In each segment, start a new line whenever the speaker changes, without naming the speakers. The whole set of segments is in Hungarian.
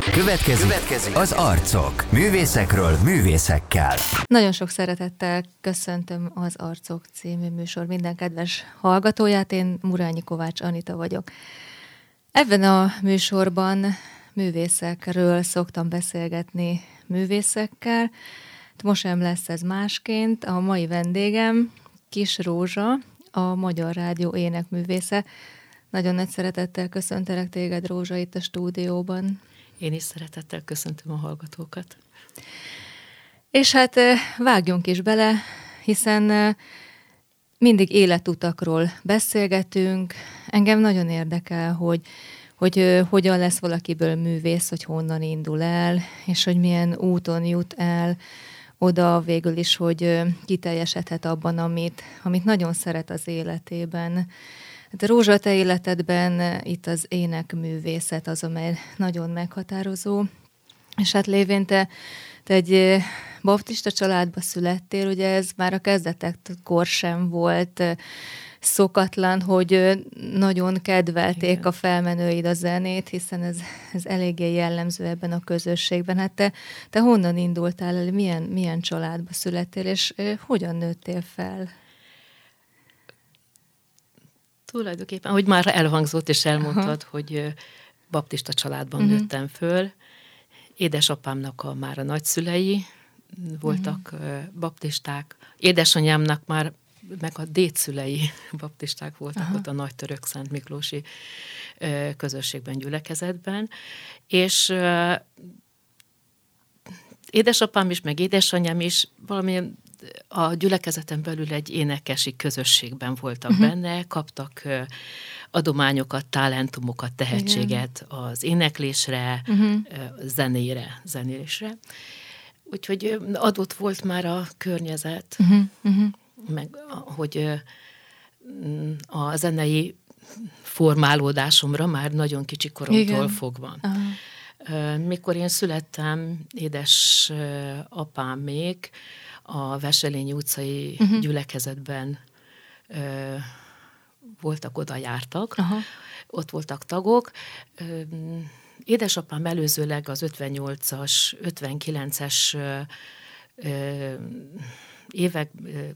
Következik, Következik az arcok. Művészekről művészekkel.
Nagyon sok szeretettel köszöntöm az Arcok című műsor minden kedves hallgatóját. Én Murányi Kovács Anita vagyok. Ebben a műsorban művészekről szoktam beszélgetni művészekkel. Most sem lesz ez másként. A mai vendégem Kis Rózsa, a Magyar Rádió énekművésze. Nagyon nagy szeretettel köszöntelek téged, Rózsa, itt a stúdióban.
Én is szeretettel köszöntöm a hallgatókat.
És hát vágjunk is bele, hiszen mindig életutakról beszélgetünk. Engem nagyon érdekel, hogy, hogy hogyan lesz valakiből művész, hogy honnan indul el, és hogy milyen úton jut el oda végül is, hogy kiteljesedhet abban, amit, amit nagyon szeret az életében. Hát Rózsa, te életedben itt az énekművészet az, amely nagyon meghatározó, és hát lévén te, te egy baptista családba születtél, ugye ez már a kezdetekkor sem volt szokatlan, hogy nagyon kedvelték Igen. a felmenőid a zenét, hiszen ez, ez eléggé jellemző ebben a közösségben. Hát te, te honnan indultál el, milyen, milyen családba születtél, és hogyan nőttél fel?
Tulajdonképpen, hogy már elhangzott és elmondtad, Aha. hogy baptista családban uh-huh. nőttem föl. Édesapámnak a már a nagyszülei voltak uh-huh. baptisták. Édesanyámnak már meg a dédszülei baptisták voltak Aha. ott a nagy török Szent Miklósi közösségben, gyülekezetben, és édesapám is, meg édesanyám is valamilyen a gyülekezeten belül egy énekesi közösségben voltak uh-huh. benne, kaptak adományokat, talentumokat, tehetséget Igen. az éneklésre, uh-huh. zenére, zenélésre. Úgyhogy adott volt már a környezet, uh-huh. Uh-huh. meg hogy a zenei formálódásomra már nagyon kicsi koromtól Igen. fogva. Uh-huh. Mikor én születtem, édes apám még a Veselényi utcai uh-huh. gyülekezetben ö, voltak, oda jártak, Aha. ott voltak tagok. Ö, édesapám előzőleg az 58-as, 59-es ö, évek, ö,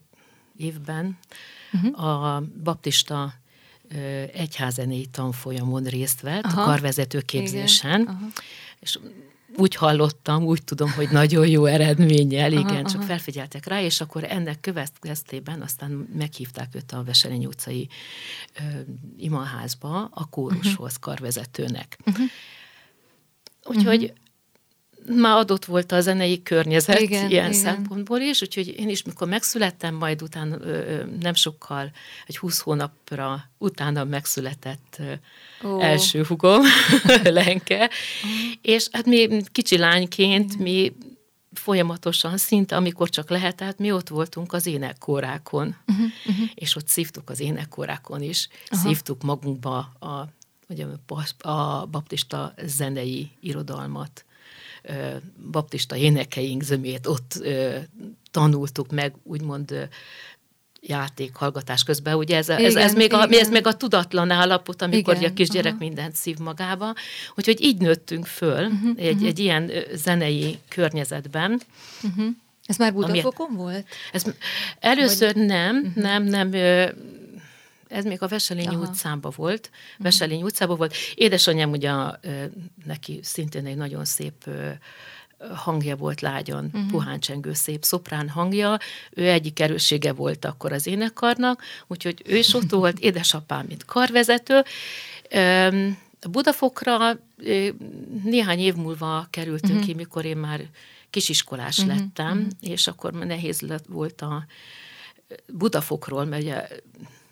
évben uh-huh. a baptista egyházenéi tanfolyamon részt vett, Aha. a karvezető képzésen, és úgy hallottam, úgy tudom, hogy nagyon jó eredménnyel, igen, aha, csak aha. felfigyeltek rá, és akkor ennek következtében aztán meghívták őt a Veselényi utcai ö, imaházba a kórushoz, uh-huh. karvezetőnek. Uh-huh. Úgyhogy uh-huh már adott volt a zenei környezet igen, ilyen igen. szempontból is, úgyhogy én is, mikor megszülettem, majd utána nem sokkal, egy húsz hónapra utána megszületett Ó. első hugom, Lenke, és hát mi kicsi lányként, igen. mi folyamatosan, szinte amikor csak lehetett, mi ott voltunk az énekkórákon, uh-huh, uh-huh. és ott szívtuk az énekkórákon is, uh-huh. szívtuk magunkba a, ugye, a baptista zenei irodalmat baptista énekeink zömét ott tanultuk meg, úgymond játék, hallgatás közben, ugye ez, igen, ez, ez, még a, ez még a tudatlan állapot, amikor igen, a kisgyerek aha. mindent szív magába. Úgyhogy így nőttünk föl uh-huh, egy, uh-huh. egy ilyen zenei környezetben.
Uh-huh. Ez már Budafokon ami, volt?
Ez, először Vagy... nem, uh-huh. nem, nem, ez még a Veselényi Aha. utcában volt. Uh-huh. Veselényi utcában volt. Édesanyám ugye neki szintén egy nagyon szép hangja volt lágyon, uh-huh. puhán csengő, szép szoprán hangja. Ő egyik erőssége volt akkor az énekarnak, úgyhogy ő is ott volt, édesapám, mint karvezető. Budafokra néhány év múlva kerültünk uh-huh. ki, mikor én már kisiskolás uh-huh. lettem, uh-huh. és akkor nehéz lett volt a Budafokról, mert ugye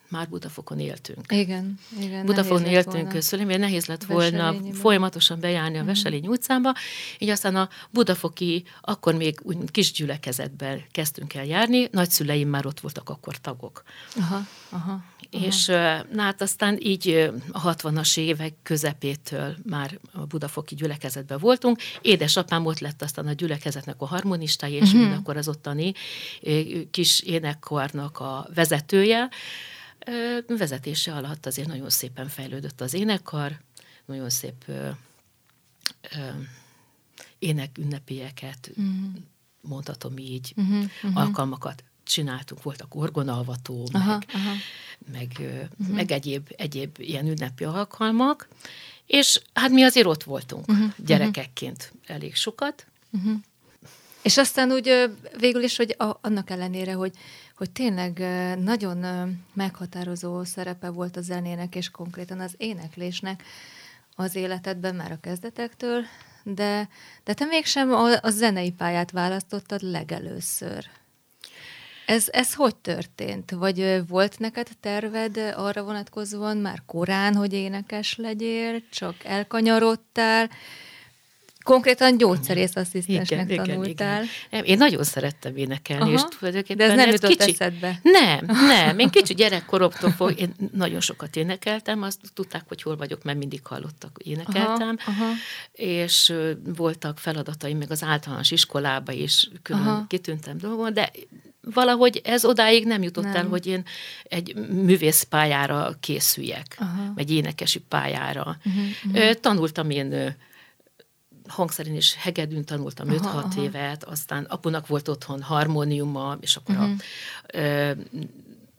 már Budafokon éltünk.
Igen, igen.
Budafokon éltünk közül, mert nehéz lett volna folyamatosan bejárni a mm. Veselény utcába, így aztán a budafoki, akkor még úgy kis gyülekezetben kezdtünk el járni, nagyszüleim már ott voltak akkor tagok.
Aha, aha.
És na hát aztán így a 60-as évek közepétől már a budafoki gyülekezetben voltunk. Édesapám ott lett aztán a gyülekezetnek a harmonistája, és uh-huh. akkor az ottani kis énekkarnak a vezetője vezetése alatt azért nagyon szépen fejlődött az énekkar, nagyon szép ének ünnepélyeket, uh-huh. mondhatom így, uh-huh, uh-huh. alkalmakat csináltunk, voltak orgonalvató, aha, meg, aha. meg, uh-huh. meg egyéb, egyéb ilyen ünnepi alkalmak, és hát mi azért ott voltunk uh-huh, gyerekekként elég sokat. Uh-huh.
És aztán úgy végül is, hogy a, annak ellenére, hogy, hogy tényleg nagyon meghatározó szerepe volt a zenének, és konkrétan az éneklésnek az életedben már a kezdetektől, de, de te mégsem a, a zenei pályát választottad legelőször. Ez, ez hogy történt? Vagy volt neked terved arra vonatkozóan már korán, hogy énekes legyél, csak elkanyarodtál, Konkrétan gyógyszerész asszisztensnek igen, tanultál. Igen,
igen. Én nagyon szerettem énekelni, Aha, és
tulajdonképpen... De ez nem jutott kicsi... eszedbe?
Nem, nem. Én kicsi gyerekkoromtól fog, én nagyon sokat énekeltem, azt tudták, hogy hol vagyok, mert mindig hallottak, énekeltem, aha, aha. és voltak feladataim még az általános iskolába is, külön aha. kitűntem dolgon, de valahogy ez odáig nem jutott nem. el, hogy én egy művészpályára készüljek, Aha. vagy énekesi pályára. Uh-huh, uh-huh. Tanultam én hangszerén is hegedűn tanultam 5-6 évet, aztán apunak volt otthon harmóniuma, és akkor uh-huh. a, ö,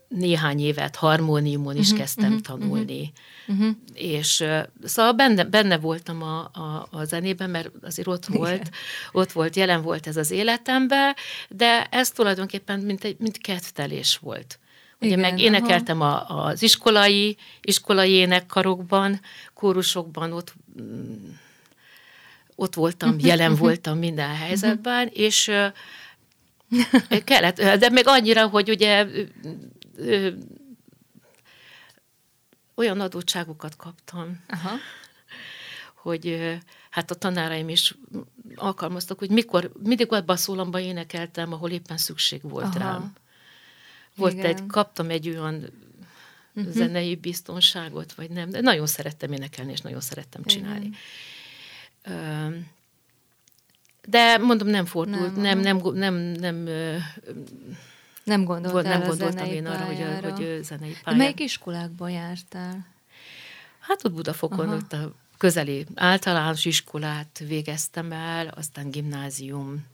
néhány évet harmóniumon is uh-huh, kezdtem uh-huh, tanulni. Uh-huh. És uh, szóval benne, benne voltam a, a, a zenében, mert azért ott volt, ott volt, jelen volt ez az életemben, de ez tulajdonképpen mint, egy, mint kettelés volt. Ugye Igen, meg énekeltem a, az iskolai, iskolai énekkarokban, kórusokban, ott ott voltam, jelen voltam minden helyzetben, és kellett, de még annyira, hogy ugye olyan adottságokat kaptam, Aha. hogy hát a tanáraim is alkalmaztak, hogy mikor, mindig abban a szólomban énekeltem, ahol éppen szükség volt Aha. rám. Volt Igen. egy, kaptam egy olyan uh-huh. zenei biztonságot, vagy nem, de nagyon szerettem énekelni, és nagyon szerettem csinálni. Igen. De mondom, nem fordult, nem, nem, nem, nem, nem
nem gondoltál
nem gondoltam én arra, hogy, hogy zenei pályán.
De melyik iskolákban jártál?
Hát ott Budafokon, Aha. ott a közeli általános iskolát végeztem el, aztán gimnázium,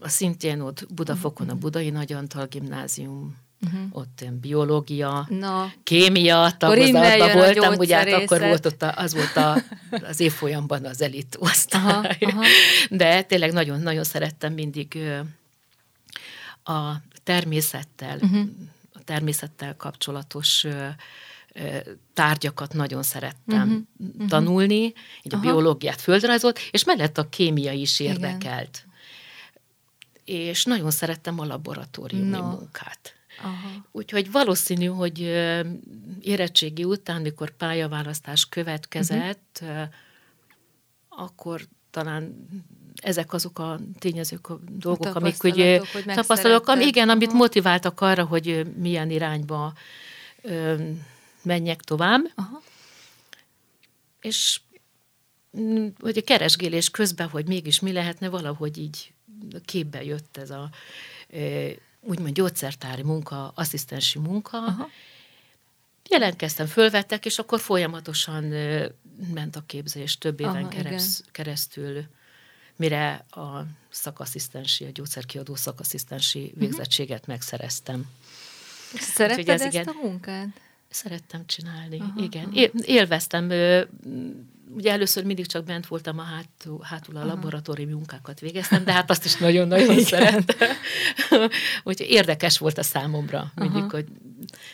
a szintén ott Budafokon a Budai Nagy Antal gimnázium, uh-huh. ott ilyen biológia, no. kémia tagozatban voltam, ugye hát akkor volt ott a, az volt a, az évfolyamban az elit osztály. Aha, aha. De tényleg nagyon-nagyon szerettem mindig a természettel, uh-huh. a természettel kapcsolatos tárgyakat nagyon szerettem uh-huh. tanulni, így Aha. a biológiát, földrajzot, és mellett a kémia is érdekelt. Igen. És nagyon szerettem a laboratóriumi no. munkát. Aha. Úgyhogy valószínű, hogy érettségi után, mikor pályaválasztás következett, uh-huh. akkor talán ezek azok a tényezők, a dolgok, a amik ugye hogy tapasztalok, ami, igen, amit motiváltak arra, hogy milyen irányba ö, menjek tovább. Aha. És mm, hogy a keresgélés közben, hogy mégis mi lehetne, valahogy így képbe jött ez a úgymond gyógyszertári munka, asszisztensi munka. Aha. Jelentkeztem, fölvettek, és akkor folyamatosan ment a képzés több éven Aha, kereszt, keresztül, mire a szakasszisztensi, a gyógyszerkiadó szakasszisztensi uh-huh. végzettséget megszereztem.
Szeretted ez ezt igen, a munkát?
Szerettem csinálni, aha, igen. Aha. Élveztem ugye először mindig csak bent voltam a hátul, hátul a laboratóriumi munkákat végeztem, de hát azt is nagyon-nagyon szerettem. Úgyhogy érdekes volt a számomra mindig, Aha. hogy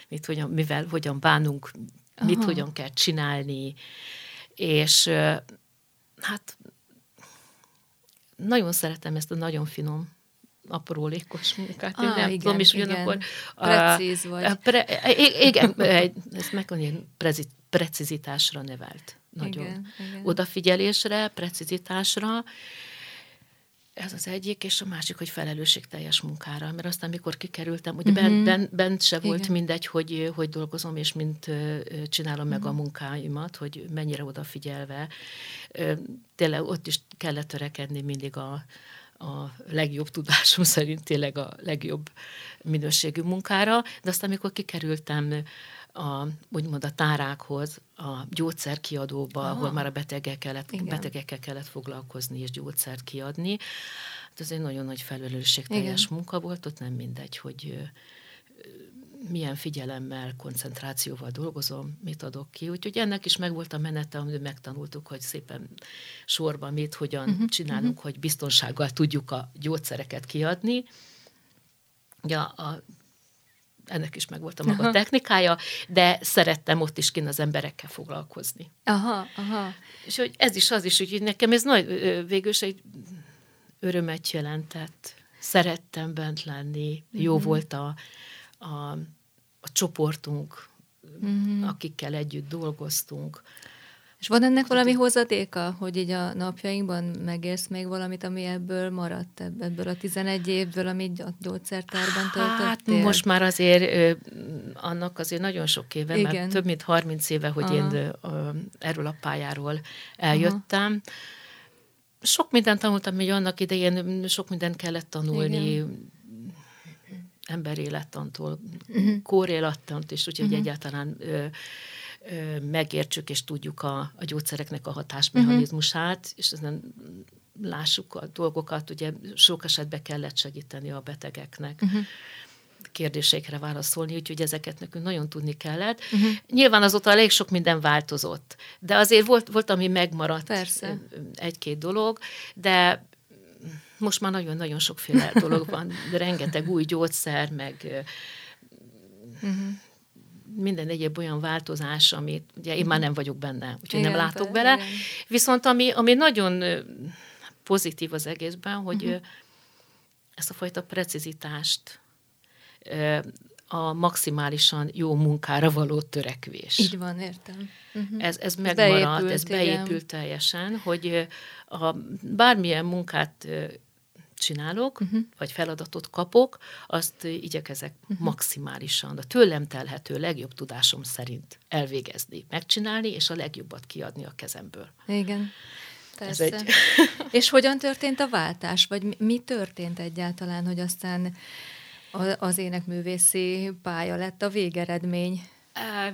mit, hogyan, mivel, hogyan bánunk, Aha. mit, hogyan kell csinálni, és hát nagyon szeretem ezt a nagyon finom aprólékos munkát.
Ah, nem igen, tudom, és ugyanakkor...
Precíz vagy. A, pre, igen, ezt meg precizitásra nevelt nagyon igen, igen. odafigyelésre, precizitásra. Ez az egyik, és a másik, hogy felelősségteljes munkára. Mert aztán, mikor kikerültem, ugye uh-huh. bent, bent, bent se volt Igen. mindegy, hogy, hogy dolgozom, és mint csinálom meg uh-huh. a mhm. munkáimat, hogy mennyire odafigyelve. Tényleg ott is kellett törekedni mindig a, a legjobb tudásom szerint tényleg a legjobb minőségű munkára, de aztán, amikor kikerültem a, úgymond a tárákhoz, a gyógyszerkiadóba, Aha. ahol már a betegekkel kellett, betegekkel kellett foglalkozni és gyógyszert kiadni. Hát ez egy nagyon nagy felelősségteljes Igen. munka volt, ott nem mindegy, hogy milyen figyelemmel, koncentrációval dolgozom, mit adok ki. Úgyhogy ennek is megvolt a menete, amit megtanultuk, hogy szépen sorban mit, hogyan uh-huh, csinálunk, uh-huh. hogy biztonsággal tudjuk a gyógyszereket kiadni. Ja, a, ennek is megvolt a maga aha. technikája, de szerettem ott is kint az emberekkel foglalkozni.
Aha, aha.
És hogy ez is az is, hogy nekem ez nagy, végül is egy örömet jelentett. Szerettem bent lenni, uh-huh. jó volt a, a, a csoportunk, uh-huh. akikkel együtt dolgoztunk.
És van ennek valami hozadéka, hogy így a napjainkban megérsz még valamit, ami ebből maradt, ebből a 11 évből, amit a gyógyszertárban töltöttél? Hát
most már azért annak azért nagyon sok éve, Igen. mert több mint 30 éve, hogy Aha. én erről a pályáról eljöttem. Aha. Sok mindent tanultam, hogy annak idején sok mindent kellett tanulni, Igen emberélettantól, uh-huh. kórélettant, és úgyhogy uh-huh. egyáltalán ö, ö, megértsük és tudjuk a, a gyógyszereknek a hatásmechanizmusát, uh-huh. és ezen lássuk a dolgokat, ugye sok esetben kellett segíteni a betegeknek. Uh-huh kérdésekre válaszolni, úgyhogy ezeket nekünk nagyon tudni kellett. Uh-huh. Nyilván azóta elég sok minden változott, de azért volt, volt ami megmaradt
Persze.
egy-két dolog, de most már nagyon-nagyon sokféle dolog van, rengeteg új gyógyszer, meg uh-huh. Minden egyéb olyan változás, amit ugye én már nem vagyok benne, úgyhogy igen, nem látok bele. Igen. Viszont ami, ami nagyon pozitív az egészben, hogy uh-huh. ezt a fajta precizitást, a maximálisan jó munkára való törekvés.
Így van, értem.
Uh-huh. Ez, ez megmaradt, beépült, ez beépült igen. teljesen, hogy a, bármilyen munkát csinálok, uh-huh. vagy feladatot kapok, azt igyekezek uh-huh. maximálisan, a tőlem telhető legjobb tudásom szerint elvégezni, megcsinálni, és a legjobbat kiadni a kezemből.
Igen. Persze. Ez egy... és hogyan történt a váltás, vagy mi történt egyáltalán, hogy aztán az énekművészi pálya lett a végeredmény?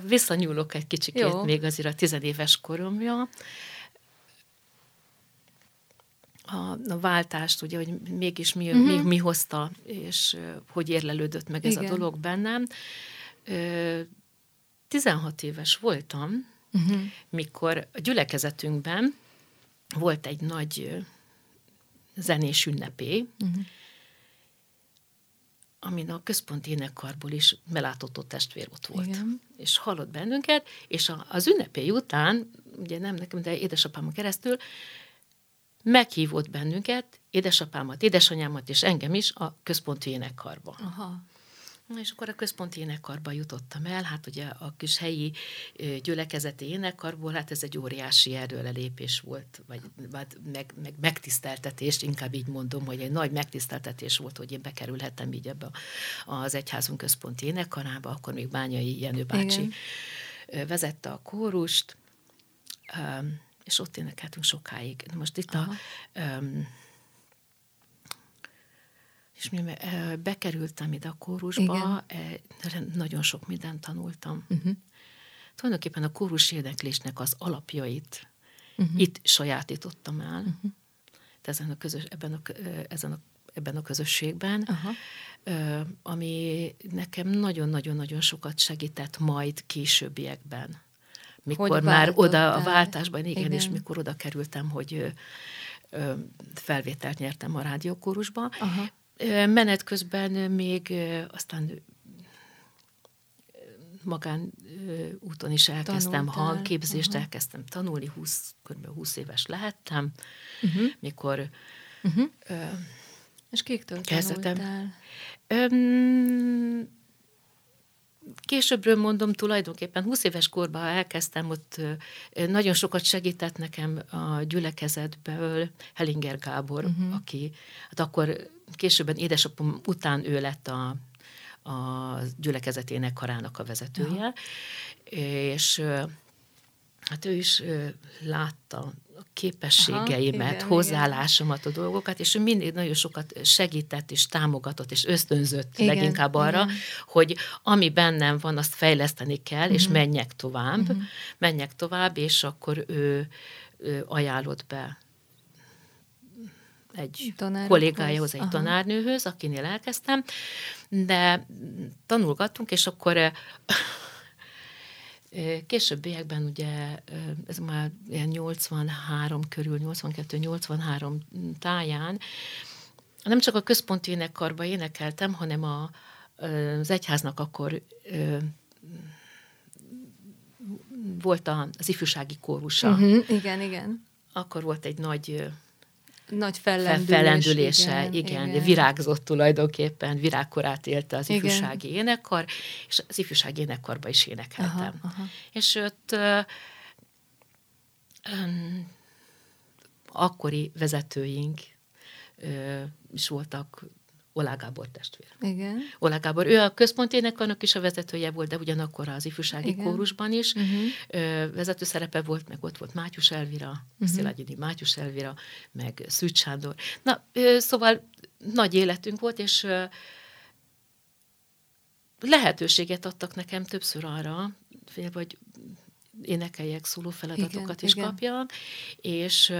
Visszanyúlok egy kicsikét Jó. még azért a tizenéves koromja a, a váltást, ugye, hogy mégis mi, uh-huh. mi, mi hozta, és hogy érlelődött meg Igen. ez a dolog bennem. Uh, 16 éves voltam, uh-huh. mikor a gyülekezetünkben volt egy nagy zenés ünnepé, uh-huh. amin a központi énekkarból is belátott testvér ott volt. Igen. És hallott bennünket, és a, az ünnepé után, ugye nem nekem, de édesapámon keresztül, meghívott bennünket, édesapámat, édesanyámat és engem is a központi énekkarba. Aha. És akkor a központi énekkarba jutottam el, hát ugye a kis helyi gyülekezeti énekkarból, hát ez egy óriási erőlelépés volt, vagy meg, meg megtiszteltetés, inkább így mondom, hogy egy nagy megtiszteltetés volt, hogy én bekerülhettem így ebbe az egyházunk központi énekkarába, akkor még Bányai Jenő bácsi Igen. vezette a kórust, és ott énekeltünk sokáig. Most itt Aha. a... Um, és mi bekerültem ide a kórusba, Igen. nagyon sok mindent tanultam. Uh-huh. Tulajdonképpen a kórus éneklésnek az alapjait uh-huh. itt sajátítottam el, uh-huh. ezen a közös, ebben, a, ezen a, ebben a közösségben, uh-huh. ami nekem nagyon-nagyon-nagyon sokat segített majd későbbiekben mikor hogy már oda a váltásban, igen, igen, és mikor oda kerültem, hogy ö, felvételt nyertem a rádiókórusba. Aha. Menet közben még aztán magán úton is elkezdtem Tanultál. hangképzést, uh-huh. elkezdtem tanulni, 20, kb. 20 éves lehettem, uh-huh. mikor uh-huh. Ö,
És kiktől kezdtem. tanultál?
Későbbről mondom, tulajdonképpen 20 éves korban elkezdtem, ott nagyon sokat segített nekem a gyülekezetből Hellinger Gábor, uh-huh. aki hát akkor későbben édesapám után ő lett a, a gyülekezetének karának a vezetője, uh-huh. és hát ő is látta képességeimet,
Aha, igen,
hozzáállásomat a dolgokat, és ő mindig nagyon sokat segített, és támogatott, és ösztönzött
Igen,
leginkább arra,
igen.
hogy ami bennem van, azt fejleszteni kell, és
Mhm.
menjek tovább, menjek tovább, és akkor ő, ő ajánlott be egy
Tanárokhoz,
kollégájához, egy
aha.
tanárnőhöz, akinél elkezdtem, de tanulgattunk, és akkor későbbiekben ugye ez már ilyen 83 körül, 82-83 táján nem csak a központi énekkarba énekeltem, hanem a, az egyháznak akkor volt az ifjúsági kórusa. Uh-huh.
Igen, igen.
Akkor volt egy nagy
Nagy
fel-
fellendülés.
fellendülése, igen, igen, virágzott tulajdonképpen, virágkorát élte az
Igen.
ifjúsági énekkar, és az ifjúsági énekkarba is énekeltem.
Aha, aha.
És ott ö, öm, akkori vezetőink ö, is voltak Olá Gábor testvér.
Igen.
Olá Gábor, ő a központi énekarnak is a vezetője volt, de ugyanakkor az ifjúsági
Igen.
kórusban is
Uh-huh.
ö, vezető szerepe volt, meg ott volt Mátyus Elvira, uh-huh. Szilágyi Mátyus Elvira, meg Szűcs Sándor. Na, ö, szóval nagy életünk volt, és ö, lehetőséget adtak nekem többször arra, vagy énekeljek szóló feladatokat
Igen,
is
igen.
kapjak, és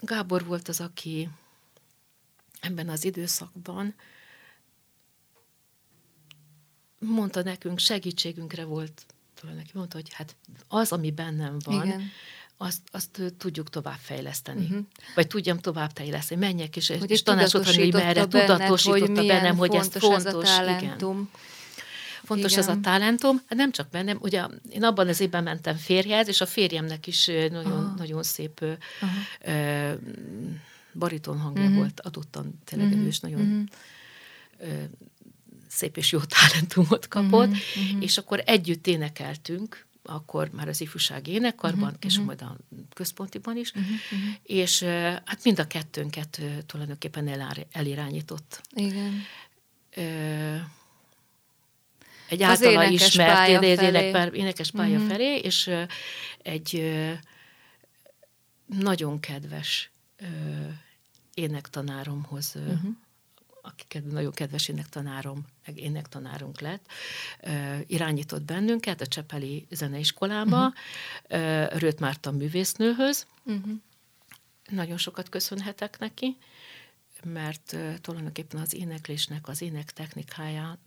Gábor volt az, aki ebben az időszakban mondta nekünk, segítségünkre volt, tulajdonképpen mondta, hogy hát az, ami bennem van,
Igen.
azt, azt tudjuk továbbfejleszteni. Uh-huh. Vagy tudjam továbbfejleszteni. Menjek és,
Hogy
és adni, hogy merre
tudatosította benned,
tudatosította
hogy
bennem, hogy ez
fontos, ez a
igen.
talentum.
Fontos
Igen.
ez a talentum, hát nem csak bennem, ugye én abban az évben mentem férjhez, és a férjemnek is nagyon,
Aha.
nagyon szép
Aha.
ö, bariton hangja
Mhm.
volt, adottan tényleg
Mhm,
ő is nagyon
mhm.
ö, szép és jó talentumot kapott,
Mhm,
és akkor együtt énekeltünk, akkor már az ifjúsági énekkarban,
Mhm,
később majd a központiban is, és ö, hát mind a kettőnket tulajdonképpen elár, elirányított.
Igen.
Ö, egy
Az
általa
énekes
ismert
pálya
énekes,
felé.
énekes pálya
Mhm.
felé, és egy nagyon kedves énektanáromhoz,
Mhm.
aki nagyon kedves énektanárom, meg énektanárunk lett, irányított bennünket a Csepeli Zeneiskolába, uh-huh. Rőt Márta művésznőhöz,
Uh-huh.
nagyon sokat köszönhetek neki, mert tulajdonképpen az éneklésnek, az énektechnikája,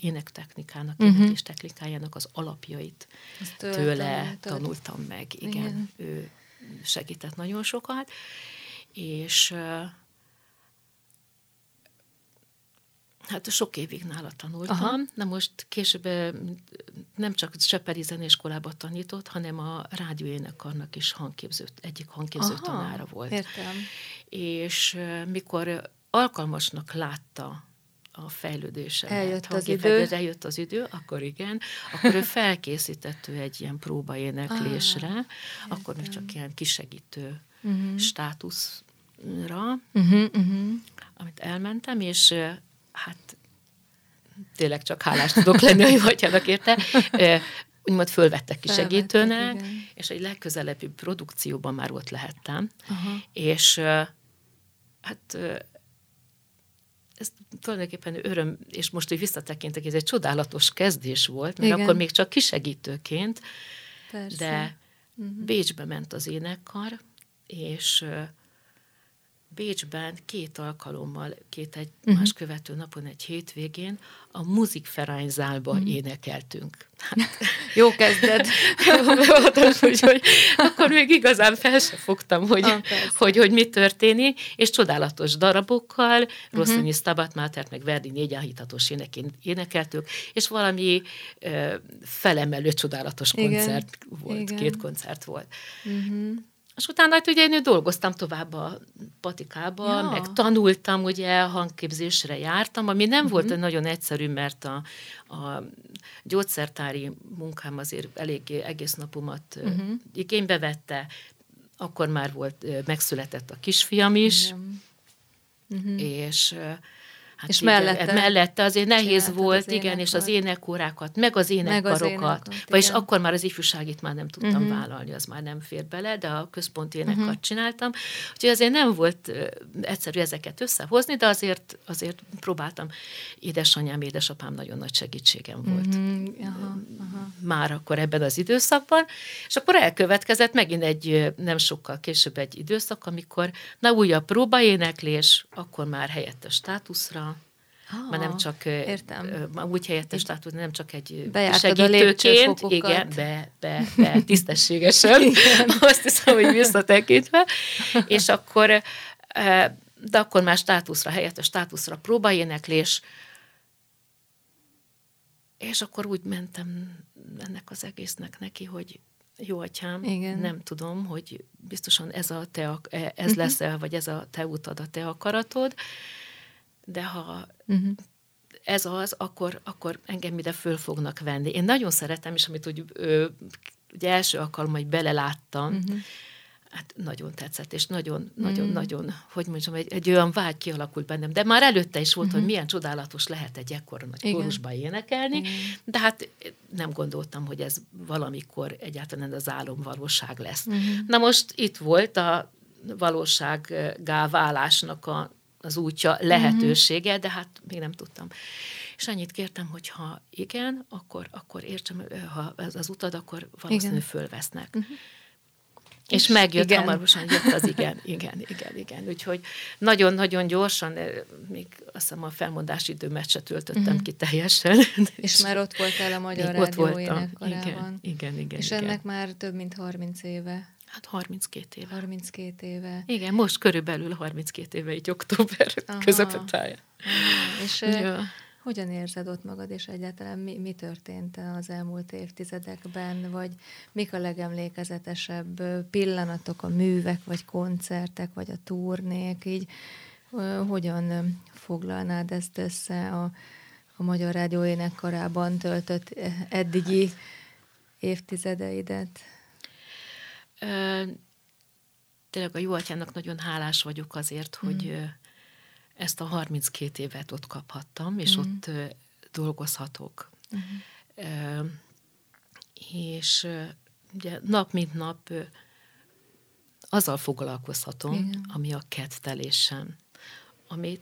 énektechnikának,
Mhm.
uh-huh. éneklés technikájának az alapjait
Azt
tőle
tanultad.
tanultam meg. Igen.
Igen,
ő segített nagyon sokat, és hát sok évig nála tanultam.
Aha.
Na most később nem csak Csepeli zenéskolába tanított, hanem a rádióénekarnak is hangképző, egyik hangképző
Aha,
tanára volt
Értem.
és mikor alkalmasnak látta a fejlődésemet,
Eljött az idő.
eljött az idő, akkor igen, akkor ő felkészített ő egy ilyen próbaéneklésre,
Ah,
akkor még csak ilyen kisegítő
Mhm.
státuszra,
Uh-huh, uh-huh.
amit elmentem, és hát tényleg csak hálás tudok lenni jó atyának érte. Úgymond fölvettek ki
Felvettek,
segítőnek,
igen.
és egy legközelebbi produkcióban már ott lehettem.
Aha.
És hát ez tulajdonképpen öröm, és most, hogy visszatekintek, ez egy csodálatos kezdés volt, mert
Igen.
akkor még csak kisegítőként,
Persze.
de Bécsbe ment az énekkar, és Bécsben két alkalommal, két egy
Mhm.
más követő napon, egy hétvégén a Musikverányzálba
Mhm.
énekeltünk.
Jó kezded.
Voltam, úgyhogy akkor még igazán fel se fogtam, hogy,
Ah,
hogy, hogy mi történik, és csodálatos darabokkal,
Mhm.
uh-huh. Rosszonyi Stabat Mátert, meg Verdi négy áhítatós énekén énekeltük, és valami ö, felemelő csodálatos
Igen.
koncert volt,
Igen.
két koncert volt.
Uh-huh.
És utána hát ugye én dolgoztam tovább a patikába,
Ja.
meg tanultam, ugye hangképzésre jártam, ami nem uh-huh. volt nagyon egyszerű, mert a, a gyógyszertári munkám azért eléggé egész napomat uh-huh. igénybe vette, akkor már volt, megszületett a kisfiam is, uh-huh. és ö, Hát és igen, mellette, mellette azért nehéz volt, az igen, és az énekórákat, meg az énekkarokat, meg az énekkart, vagyis akkor már az ifjúságit már nem tudtam uh-huh. vállalni, az már nem fér bele, de a központi énekkart uh-huh. csináltam, úgyhogy azért nem volt egyszerű ezeket összehozni, de azért, azért próbáltam. Édesanyám, édesapám nagyon nagy segítségem volt. Uh-huh. Aha, aha. Már akkor ebben az időszakban, és akkor elkövetkezett megint egy, nem sokkal később egy időszak, amikor na újabb próbaéneklés, akkor már helyett a státuszra, Ah, már nem csak értem. úgy helyettes státusz, nem csak egy segítőként, igen, be, be, be tisztességesen, azt hiszem, hogy visszatekintve, és akkor de akkor már státuszra, helyettes státuszra próbaéneklés, és akkor úgy mentem ennek az egésznek neki, hogy jó atyám, Igen. nem tudom, hogy biztosan ez, a te, e, ez uh-huh. lesz-e, vagy ez a te utad, a te akaratod, de ha uh-huh. ez az, akkor, akkor engem ide föl fognak venni. Én nagyon szeretem, és amit úgy, ö, ugye első alkalommal, hogy beleláttam, uh-huh hát nagyon tetszett, és nagyon, mm. nagyon, nagyon, hogy mondjam, egy, egy olyan vágy kialakult bennem. De már előtte is volt, mm-hmm. hogy milyen csodálatos lehet egy ekkora nagy kórusba énekelni, Igen. de hát nem gondoltam, hogy ez valamikor egyáltalán az álom valóság lesz. Mm-hmm. Na most itt volt a valósággá válásnak a, az útja, lehetősége, mm-hmm. de hát még nem tudtam. És annyit kértem, hogy ha igen, akkor, akkor értsem, ha ez az utad, akkor valószínűleg fölvesznek. Mm-hmm. És megjött, igen. hamarosan jött az igen, igen, igen, igen. Úgyhogy nagyon-nagyon gyorsan, még azt hiszem a felmondási időmet se töltöttem uh-huh. ki teljesen.
És már ott voltál a Magyar Rádió ott voltam.
Igen, igen, igen.
És
igen.
ennek már több mint 30 éve.
Hát 32 éve.
32 éve.
Igen, most körülbelül 32 éve, így október közepetája.
És ja. Hogyan érzed ott magad, és egyáltalán mi, mi történt az elmúlt évtizedekben, vagy mik a legemlékezetesebb pillanatok, a művek, vagy koncertek, vagy a turnék, így hogyan foglalnád ezt össze a, a Magyar Rádió énekkarában töltött eddigi évtizedeidet?
Tényleg a jó atyának nagyon hálás vagyok azért, mm. hogy ezt a 32 évet ott kaphattam, és mm. ott dolgozhatok. Mm. Uh, és ugye nap mint nap azzal foglalkozhatom, Igen. ami a kettelésem, ami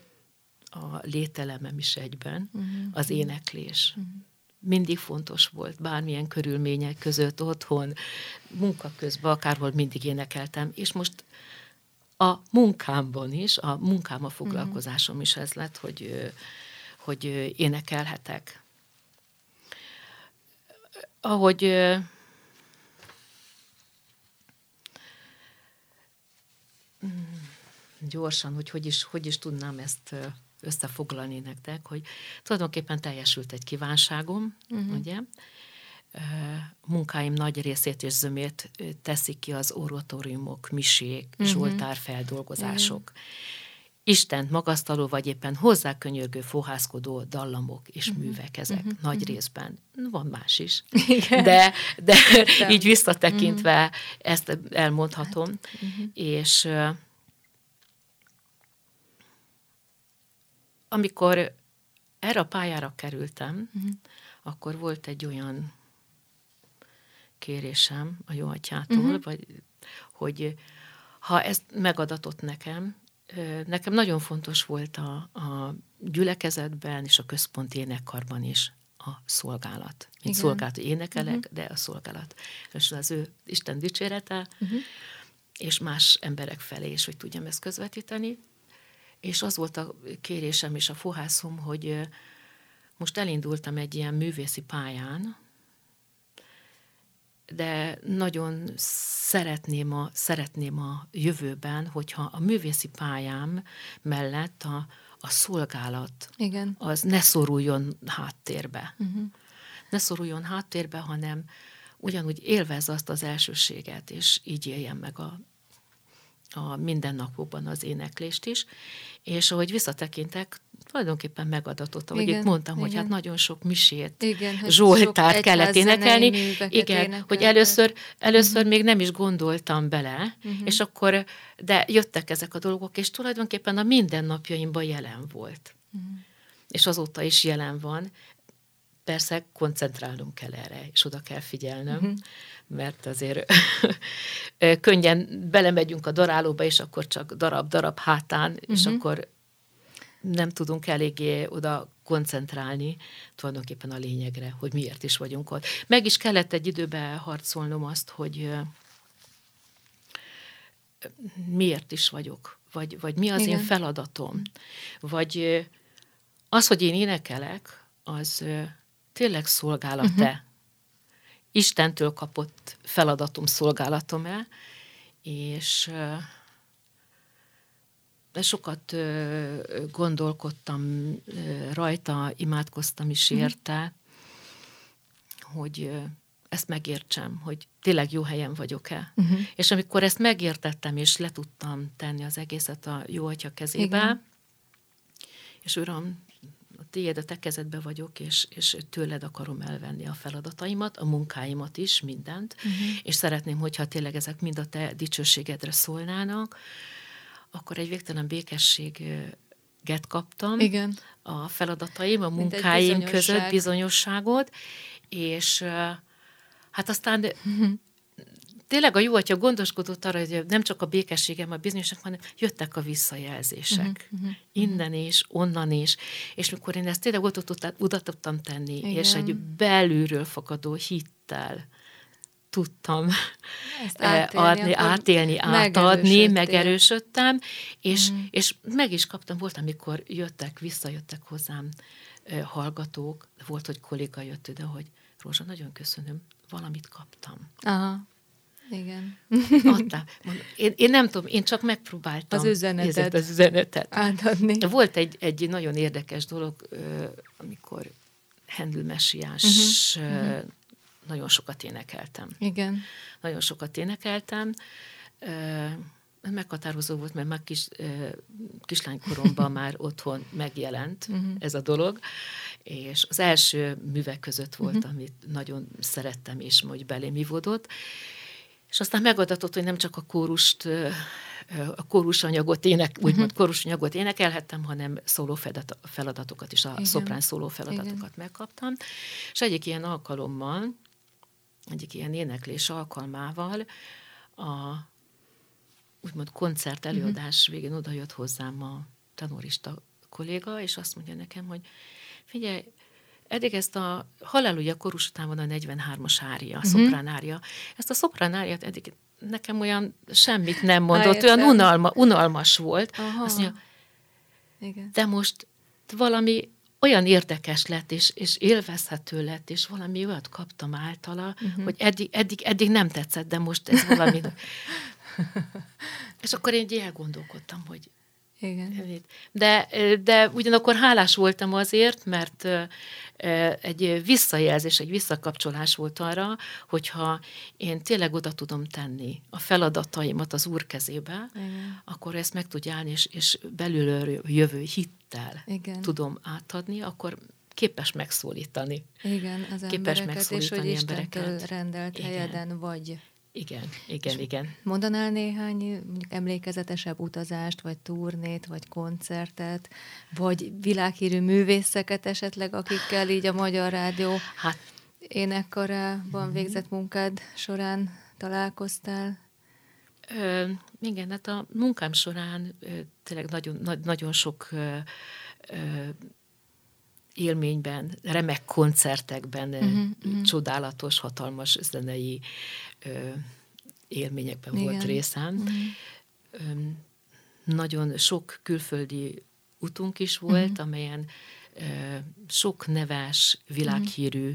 a lételemem is egyben, uh-huh. az éneklés. Uh-huh. Mindig fontos volt, bármilyen körülmények között, otthon, munka közben, akárhol mindig énekeltem, és most a munkámban is, a munkám, a foglalkozásom is ez lett, hogy, hogy énekelhetek. Ahogy gyorsan, hogy hogy is, hogy is tudnám ezt összefoglalni nektek, hogy tulajdonképpen teljesült egy kívánságom, uh-huh. ugye, munkáim nagy részét és zömét teszik ki az oratóriumok, misék, uh-huh. zsoltár feldolgozások. Uh-huh. Istent magasztaló, vagy éppen hozzákönyörgő, fohászkodó dallamok és uh-huh. művek ezek uh-huh. nagy részben. Van más is. Igen. De, de így visszatekintve uh-huh. ezt elmondhatom. Hát, uh-huh. És amikor erre a pályára kerültem, uh-huh. akkor volt egy olyan kérésem a jó atyától, uh-huh. vagy hogy ha ezt megadatott nekem, nekem nagyon fontos volt a, a gyülekezetben és a központi énekkarban is a szolgálat. Mint Igen. szolgálat énekelek, uh-huh. de a szolgálat. És az ő Isten dicsérete, uh-huh. és más emberek felé is, hogy tudjam ezt közvetíteni. És az volt a kérésem és a fohászom, hogy most elindultam egy ilyen művészi pályán, de nagyon szeretném a, szeretném a jövőben, hogyha a művészi pályám mellett a, a szolgálat Igen. az ne szoruljon háttérbe. Uh-huh. Ne szoruljon háttérbe, hanem ugyanúgy élvez azt az elsőséget, és így éljen meg a, a mindennapokban az éneklést is. És ahogy visszatekintek, tulajdonképpen megadatott, ahogy igen, itt mondtam, igen. hogy hát nagyon sok misét, igen, Zsoltárt kellett énekelni. Igen, énekelni. hogy először, először uh-huh. még nem is gondoltam bele, uh-huh. és akkor, de jöttek ezek a dolgok, és tulajdonképpen a mindennapjaimban jelen volt. Uh-huh. És azóta is jelen van. Persze koncentrálnunk kell erre, és oda kell figyelnem, uh-huh. mert azért könnyen belemegyünk a darálóba, és akkor csak darab-darab hátán, uh-huh. és akkor nem tudunk eléggé oda koncentrálni tulajdonképpen a lényegre, hogy miért is vagyunk ott. Meg is kellett egy időben harcolnom azt, hogy miért is vagyok, vagy, vagy mi az Igen. én feladatom, vagy az, hogy én énekelek, az tényleg szolgálat-e? Uh-huh. Istentől kapott feladatom, szolgálatom-e? És de sokat gondolkodtam rajta, imádkoztam is mhm. érte, uh-huh. hogy ezt megértsem, hogy tényleg jó helyen vagyok-e. Uh-huh. És amikor ezt megértettem, és le tudtam tenni az egészet a jó atya kezébe, Igen. és Uram, tiéd a te kezedbe vagyok, és, és tőled akarom elvenni a feladataimat, a munkáimat is, mindent, uh-huh. és szeretném, hogyha tényleg ezek mind a te dicsőségedre szólnának, akkor egy végtelen békességet kaptam
Igen.
a feladataim, a munkáim között, bizonyosságot, és hát aztán tényleg a jó atya gondoskodott arra, hogy nem csak a békességem, a bizonyosság, hanem jöttek a visszajelzések. Uh-huh, uh-huh. Innen is, onnan is. És mikor én ezt tényleg oda, oda tudtam tenni, Igen. és egy belülről fakadó hittel tudtam Ezt eh, átélni, adni, átélni, átadni, megerősödtem, és, mm. és meg is kaptam, volt, amikor jöttek, visszajöttek hozzám eh, hallgatók, volt, hogy kolléga jött ide, hogy Rózsa, nagyon köszönöm, valamit kaptam.
Aha. Igen.
Adtam. Én, én nem tudom, én csak megpróbáltam.
Az üzenetet.
Az üzenetet.
Átadni.
Volt egy, egy nagyon érdekes dolog, amikor Hendl Messiás uh-huh nagyon sokat énekeltem.
Igen.
Nagyon sokat énekeltem. Meghatározó volt, mert már kis, kislánykoromban már otthon megjelent uh-huh. ez a dolog, és az első művek között volt, uh-huh. amit nagyon szerettem, és hogy belém ivódott. És aztán megadatott, hogy nem csak a kórust a kórusanyagot ének, úgymond uh-huh. kórusanyagot énekelhettem, hanem szóló feladatokat is, a Igen. szoprán szóló feladatokat Igen. megkaptam. És egyik ilyen alkalommal egyik ilyen éneklés alkalmával a úgymond koncert mhm. előadás uh-huh. végén odajött hozzám a tenorista kolléga, és azt mondja nekem, hogy figyelj, eddig ezt a Halleluja korus után van a 43-as ária, a uh-huh. szoprán ária. Ezt a szoprán áriát eddig nekem olyan semmit nem mondott, olyan unalma, unalmas volt. Aha. Azt mondja, Igen. de most valami olyan érdekes lett, és, és élvezhető lett, és valami olyat kaptam általa, uh-huh. hogy eddig, eddig, eddig nem tetszett, de most ez valami... és akkor én így elgondolkodtam, hogy
igen.
De, de ugyanakkor hálás voltam azért, mert egy visszajelzés, egy visszakapcsolás volt arra, hogyha én tényleg oda tudom tenni a feladataimat az úr kezébe, Igen. akkor ezt meg tudja állni, és, és belülről jövő hittel Igen. tudom átadni, akkor képes megszólítani.
Igen, az képes embereket, és hogy Istentől rendelt Igen. helyeden vagy.
Igen, igen, És igen.
Mondanál néhány mondjuk emlékezetesebb utazást, vagy turnét, vagy koncertet, vagy világhírű művészeket esetleg, akikkel így a Magyar Rádió hát, énekkarában mm-hmm. végzett munkád során találkoztál?
Ö, igen, hát a munkám során ö, tényleg nagyon, na, nagyon sok ö, ö, élményben, remek koncertekben, uh-huh, uh-huh. csodálatos, hatalmas zenei élményekben Igen. volt részem. Uh-huh. Ö, nagyon sok külföldi utunk is volt, uh-huh. amelyen ö, sok neves, világhírű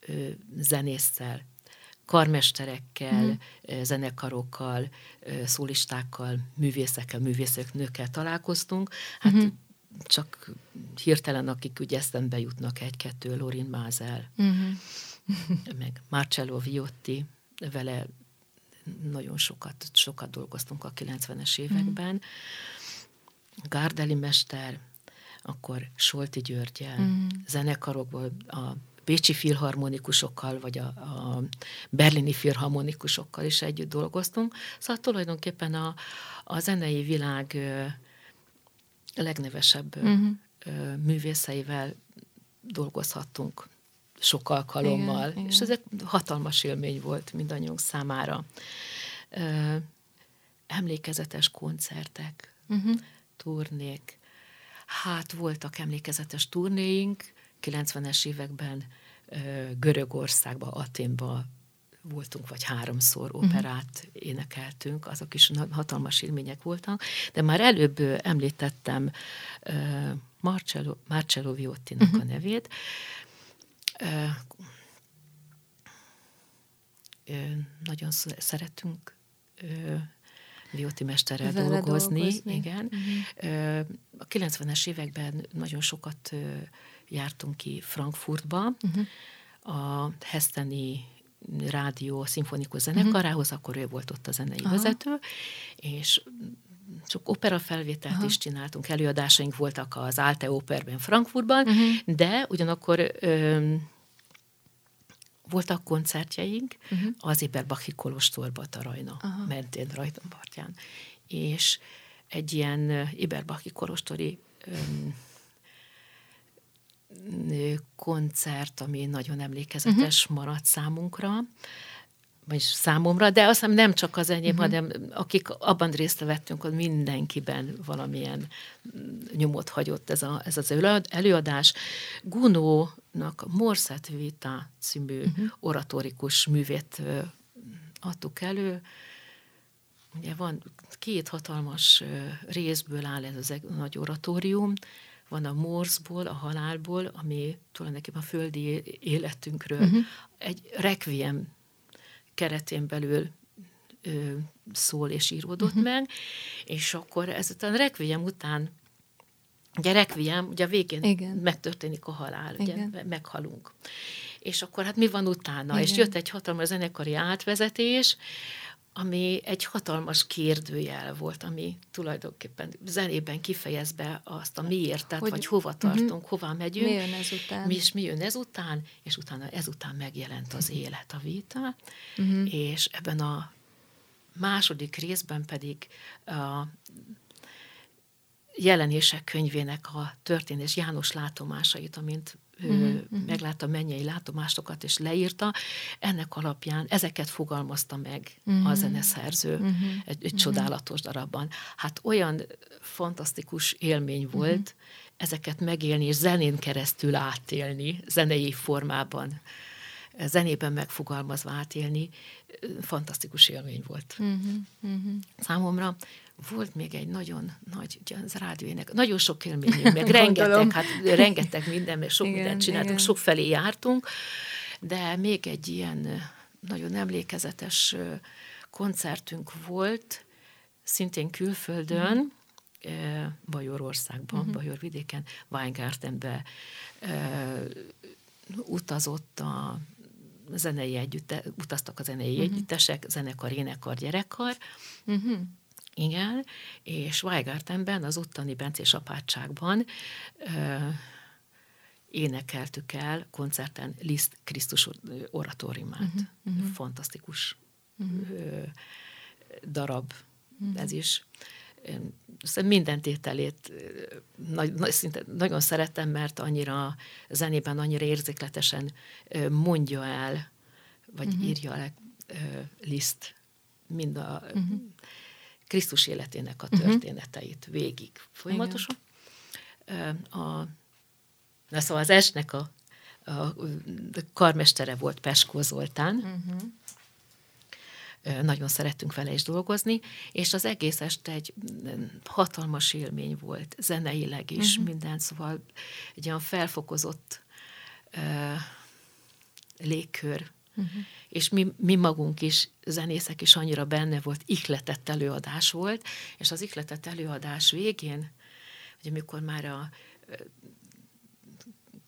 ö, zenésszel, karmesterekkel, uh-huh. zenekarokkal, szólistákkal, művészekkel, művészek, nőkkel találkoztunk. Hát uh-huh csak hirtelen, akik ugye eszembe jutnak egy-kettő, Lorin Mázel, uh-huh. meg Marcello Viotti, vele nagyon sokat, sokat dolgoztunk a 90-es években. Uh-huh. Gárdeli mester, akkor Solti Györgyel, uh-huh. zenekarokból a Bécsi filharmonikusokkal, vagy a, a berlini filharmonikusokkal is együtt dolgoztunk. Szóval tulajdonképpen a, a zenei világ a legnevesebb uh-huh. művészeivel dolgozhattunk sok alkalommal, igen, és ez egy hatalmas élmény volt mindannyiunk számára. Emlékezetes koncertek, uh-huh. turnék. Hát voltak emlékezetes turnéink, 90-es években Görögországba, Aténba voltunk, vagy háromszor mhm. operát uh-huh. énekeltünk, azok is hatalmas élmények voltak, de már előbb említettem Marcello, Marcello Viottinak uh-huh. a nevét. Nagyon szeretünk Viotti mesterrel Vele dolgozni. dolgozni. Igen. Uh-huh. A 90-es években nagyon sokat jártunk ki Frankfurtba, uh-huh. a Hesteni rádió szimfonikus zenekarához, uh-huh. akkor ő volt ott a zenei Aha. vezető, és sok opera felvételt Aha. is csináltunk, előadásaink voltak az Alte Operben Frankfurtban, uh-huh. de ugyanakkor ö, voltak koncertjeink uh-huh. az Iberbachi Kolostorba Tarajna Aha. mentén, partján. És egy ilyen Iberbachi Kolostori ö, koncert, ami nagyon emlékezetes uh-huh. maradt számunkra, vagy számomra, de azt hiszem nem csak az enyém, uh-huh. hanem akik abban részt vettünk, hogy mindenkiben valamilyen nyomot hagyott ez, a, ez az előadás. Gunónak Morszet Vita című uh-huh. oratórikus művét adtuk elő. Ugye van két hatalmas részből áll ez az nagy oratórium, van a morzból, a halálból, ami tulajdonképpen a földi életünkről uh-huh. egy requiem keretén belül ö, szól és íródott uh-huh. meg, és akkor ezután a requiem után Ugye requiem, ugye a végén Igen. megtörténik a halál, Igen. ugye meghalunk. És akkor hát mi van utána? Igen. És jött egy hatalmas zenekari átvezetés, ami egy hatalmas kérdőjel volt, ami tulajdonképpen zenében kifejez be azt a miértet, hogy, vagy hova mhm. tartunk, uh-huh. hova megyünk. Mi
jön ezután.
Mi, és mi jön ezután, és utána ezután megjelent az élet, a vita, uh-huh. és ebben a második részben pedig a jelenések könyvének a történés János látomásait, amint uh-huh. meglátta mennyei látomásokat, és leírta. Ennek alapján ezeket fogalmazta meg uh-huh. a zeneszerző uh-huh. egy, egy uh-huh. csodálatos darabban. Hát olyan fantasztikus élmény volt uh-huh. ezeket megélni, és zenén keresztül átélni, zenei formában, zenében megfogalmazva átélni, fantasztikus élmény volt. Uh-huh. Uh-huh. Számomra volt még egy nagyon nagy, ugye az rádióének, nagyon sok élményünk, meg rengeteg, hát rengeteg minden, meg sok igen, mindent csináltunk, igen. sok felé jártunk, de még egy ilyen nagyon emlékezetes koncertünk volt, szintén külföldön, mm. Bajorországban, mm-hmm. Bajorvidéken, Weingartenbe utazott a zenei együtte, utaztak a zenei mm-hmm. együttesek, zenekar, énekar, gyerekkar, mm-hmm. Igen, és Weigartenben, az ottani Bencés apátságban ö, énekeltük el koncerten Liszt Krisztus oratóriumát. Uh-huh, uh-huh. Fantasztikus uh-huh. ö, darab uh-huh. ez is. Szóval minden tételét nagy, nagy, szinte nagyon szeretem, mert annyira zenében annyira érzékletesen mondja el, vagy uh-huh. írja el Liszt mind a uh-huh Krisztus életének a mhm. történeteit uh-huh. végig folyamatosan. A, na szóval az esnek a, a, a karmestere volt Peskó Zoltán, uh-huh. Nagyon szerettünk vele is dolgozni, és az egész este egy hatalmas élmény volt, zeneileg is, uh-huh. minden, szóval egy olyan felfokozott uh, légkör Uh-huh. És mi, mi magunk is, zenészek is annyira benne volt, ihletett előadás volt, és az ihletett előadás végén, hogy amikor már a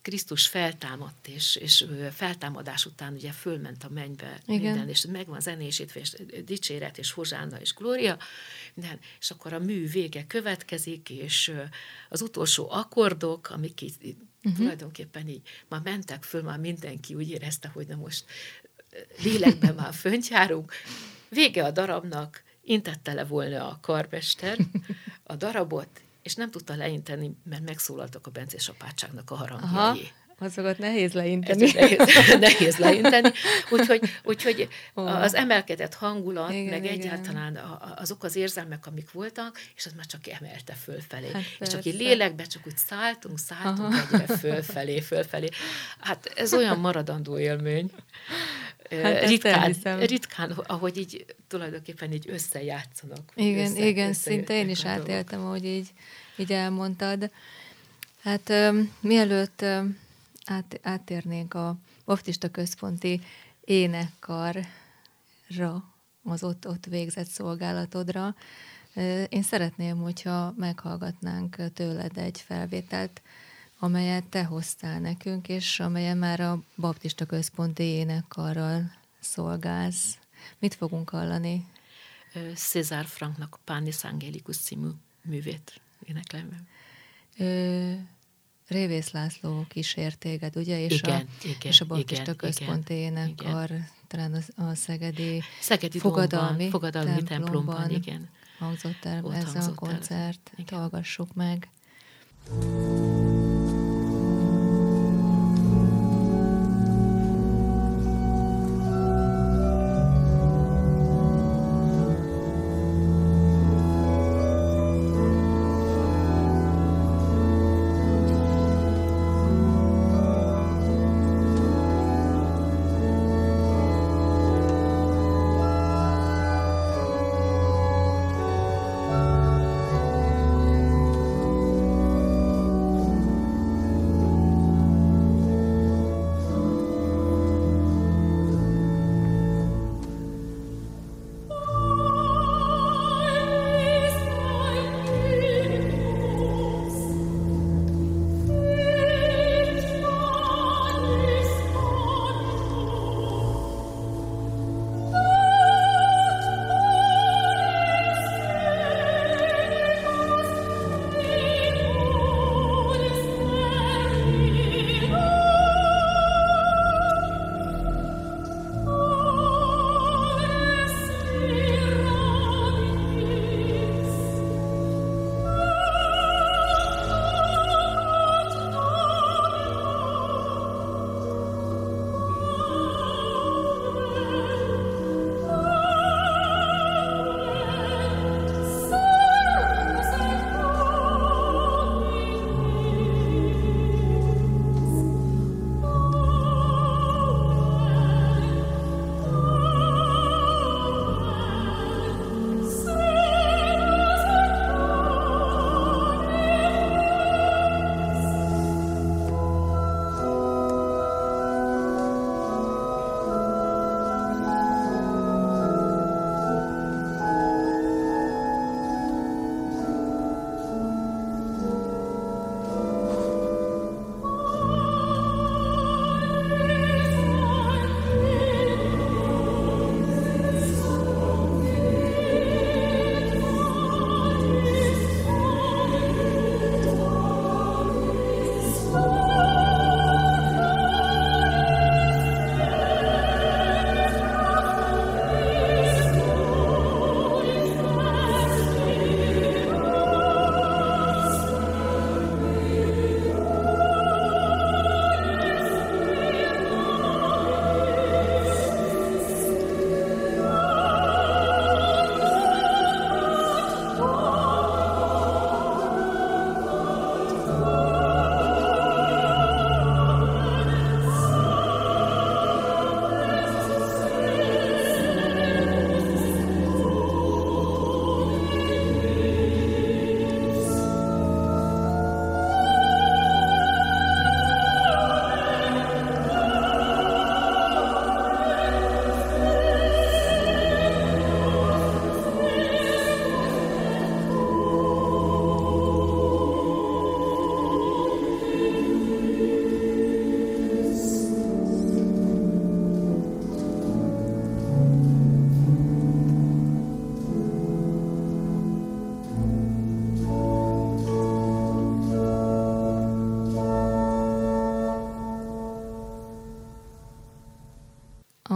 Krisztus feltámadt, és, és feltámadás után ugye fölment a mennybe Igen. minden, és megvan zenésítve, és dicséret, és hozsána, és glória, minden, és akkor a mű vége következik, és az utolsó akkordok, amik így uh-huh. tulajdonképpen így már mentek föl, már mindenki úgy érezte, hogy na most lélekben már fönt járunk. Vége a darabnak, intette le volna a karmester a darabot, és nem tudta leinteni, mert megszólaltak a bencés apátságnak a harangjai. Aha.
Azokat nehéz leinteni.
nehéz, nehéz leinteni. Úgyhogy, úgyhogy oh. az emelkedett hangulat, igen, meg igen. egyáltalán azok az érzelmek, amik voltak, és az már csak emelte fölfelé. Hát és csak így lélekbe csak úgy szálltunk, szálltunk Aha. egyre fölfelé, fölfelé. Hát ez olyan maradandó élmény. Hát ritkán, ritkán, ahogy így tulajdonképpen így összejátszanak.
Igen, össze, igen, szinte én is átéltem, ahogy így, így elmondtad. Hát um, mielőtt um, át, áttérnénk a baptista központi énekkarra, az ott, ott végzett szolgálatodra. Én szeretném, hogyha meghallgatnánk tőled egy felvételt, amelyet te hoztál nekünk, és amelyen már a baptista központi énekkarral szolgálsz. Mit fogunk hallani?
César Franknak Pánis Angelicus című művét éneklem.
Révész László kísért téged, ugye? És
igen,
a,
igen,
és a Baptista Központi Énekkar, talán a, a Szegedi, Szegedi fogadalmi, fogadalmi templomban, templomban igen. hangzott el Ott ez a koncert. El. Hallgassuk meg. Thank you.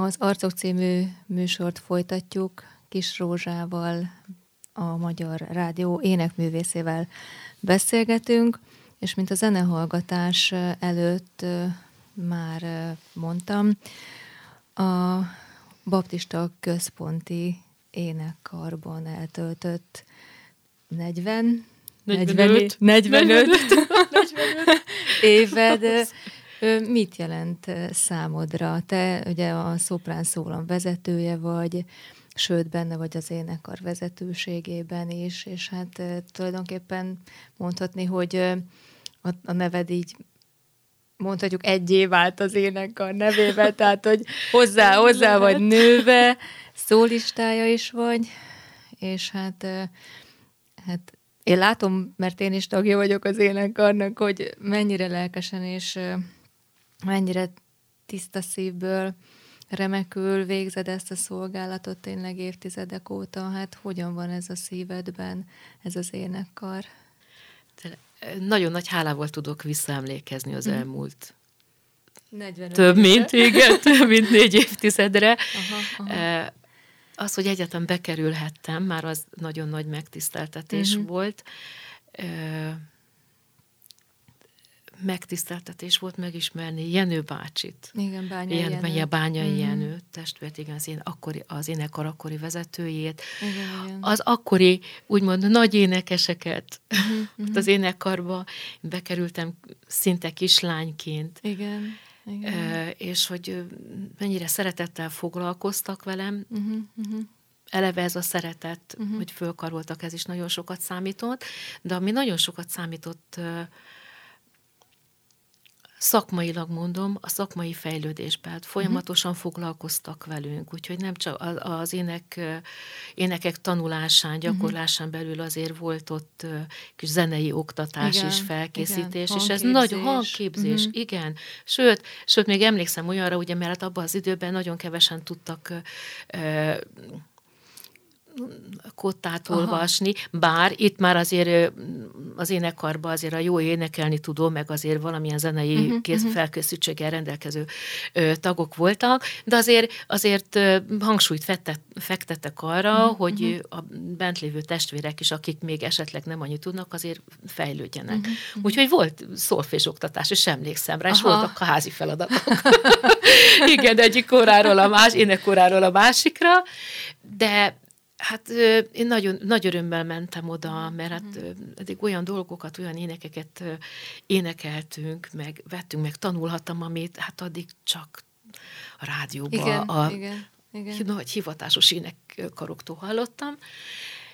Az Arcok című műsort folytatjuk Kis Rózsával, a Magyar Rádió énekművészével beszélgetünk, és mint a zenehallgatás előtt már mondtam, a baptista központi énekkarban eltöltött 40
45,
45, 45, 45 éved mit jelent számodra? Te ugye a szoprán szólam vezetője vagy, sőt benne vagy az énekar vezetőségében is, és hát tulajdonképpen mondhatni, hogy a, a neved így mondhatjuk egyé vált az énekar nevébe, tehát hogy hozzá, hozzá vagy nőve, szólistája is vagy, és hát, hát én látom, mert én is tagja vagyok az énekarnak, hogy mennyire lelkesen és mennyire tiszta szívből remekül végzed ezt a szolgálatot tényleg évtizedek óta. Hát hogyan van ez a szívedben, ez az énekkar?
Nagyon nagy hálával tudok visszaemlékezni az mm. elmúlt
45
több, mint, igen, több mint négy évtizedre. Aha, aha. Az, hogy egyetem bekerülhettem, már az nagyon nagy megtiszteltetés uh-huh. volt megtiszteltetés volt megismerni Jenő bácsit.
Igen, Bányai Jenő.
Jenő. Bányai mm. Jenő, testvért, igen, az, én akkori, az énekar akkori vezetőjét. Igen, igen. Az akkori, úgymond nagy énekeseket mm-hmm. az énekarba bekerültem szinte kislányként.
Igen. Igen.
És hogy mennyire szeretettel foglalkoztak velem, uh-huh, uh-huh. eleve ez a szeretet, uh-huh. hogy fölkaroltak, ez is nagyon sokat számított, de ami nagyon sokat számított szakmailag mondom, a szakmai fejlődésben folyamatosan uh-huh. foglalkoztak velünk, úgyhogy nem csak az ének, énekek tanulásán, mhm. gyakorlásán uh-huh. belül azért volt ott kis zenei oktatás igen, és felkészítés, igen, és ez nagy hangképzés, uh-huh. igen. Sőt, sőt, még emlékszem olyanra, ugye, mert abban az időben nagyon kevesen tudtak kottát Aha. olvasni, bár itt már azért az énekarban azért a jó énekelni tudó, meg azért valamilyen zenei uh-huh, kész, felkészültséggel rendelkező ö, tagok voltak, de azért, azért hangsúlyt fettet, fektettek arra, uh-huh, hogy uh-huh. a bent lévő testvérek is, akik még esetleg nem annyit tudnak, azért fejlődjenek. Uh-huh, uh-huh. Úgyhogy volt szolfés oktatás, és emlékszem rá, és Aha. voltak a házi feladatok. Igen, egyik óráról a más, énekóráról a másikra, de Hát én nagyon nagy örömmel mentem oda, mert hát mhm. eddig olyan dolgokat, olyan énekeket énekeltünk, meg vettünk, meg tanulhattam, amit hát addig csak a rádióban, igen, a igen, igen. nagy hivatásos énekkaroktól hallottam,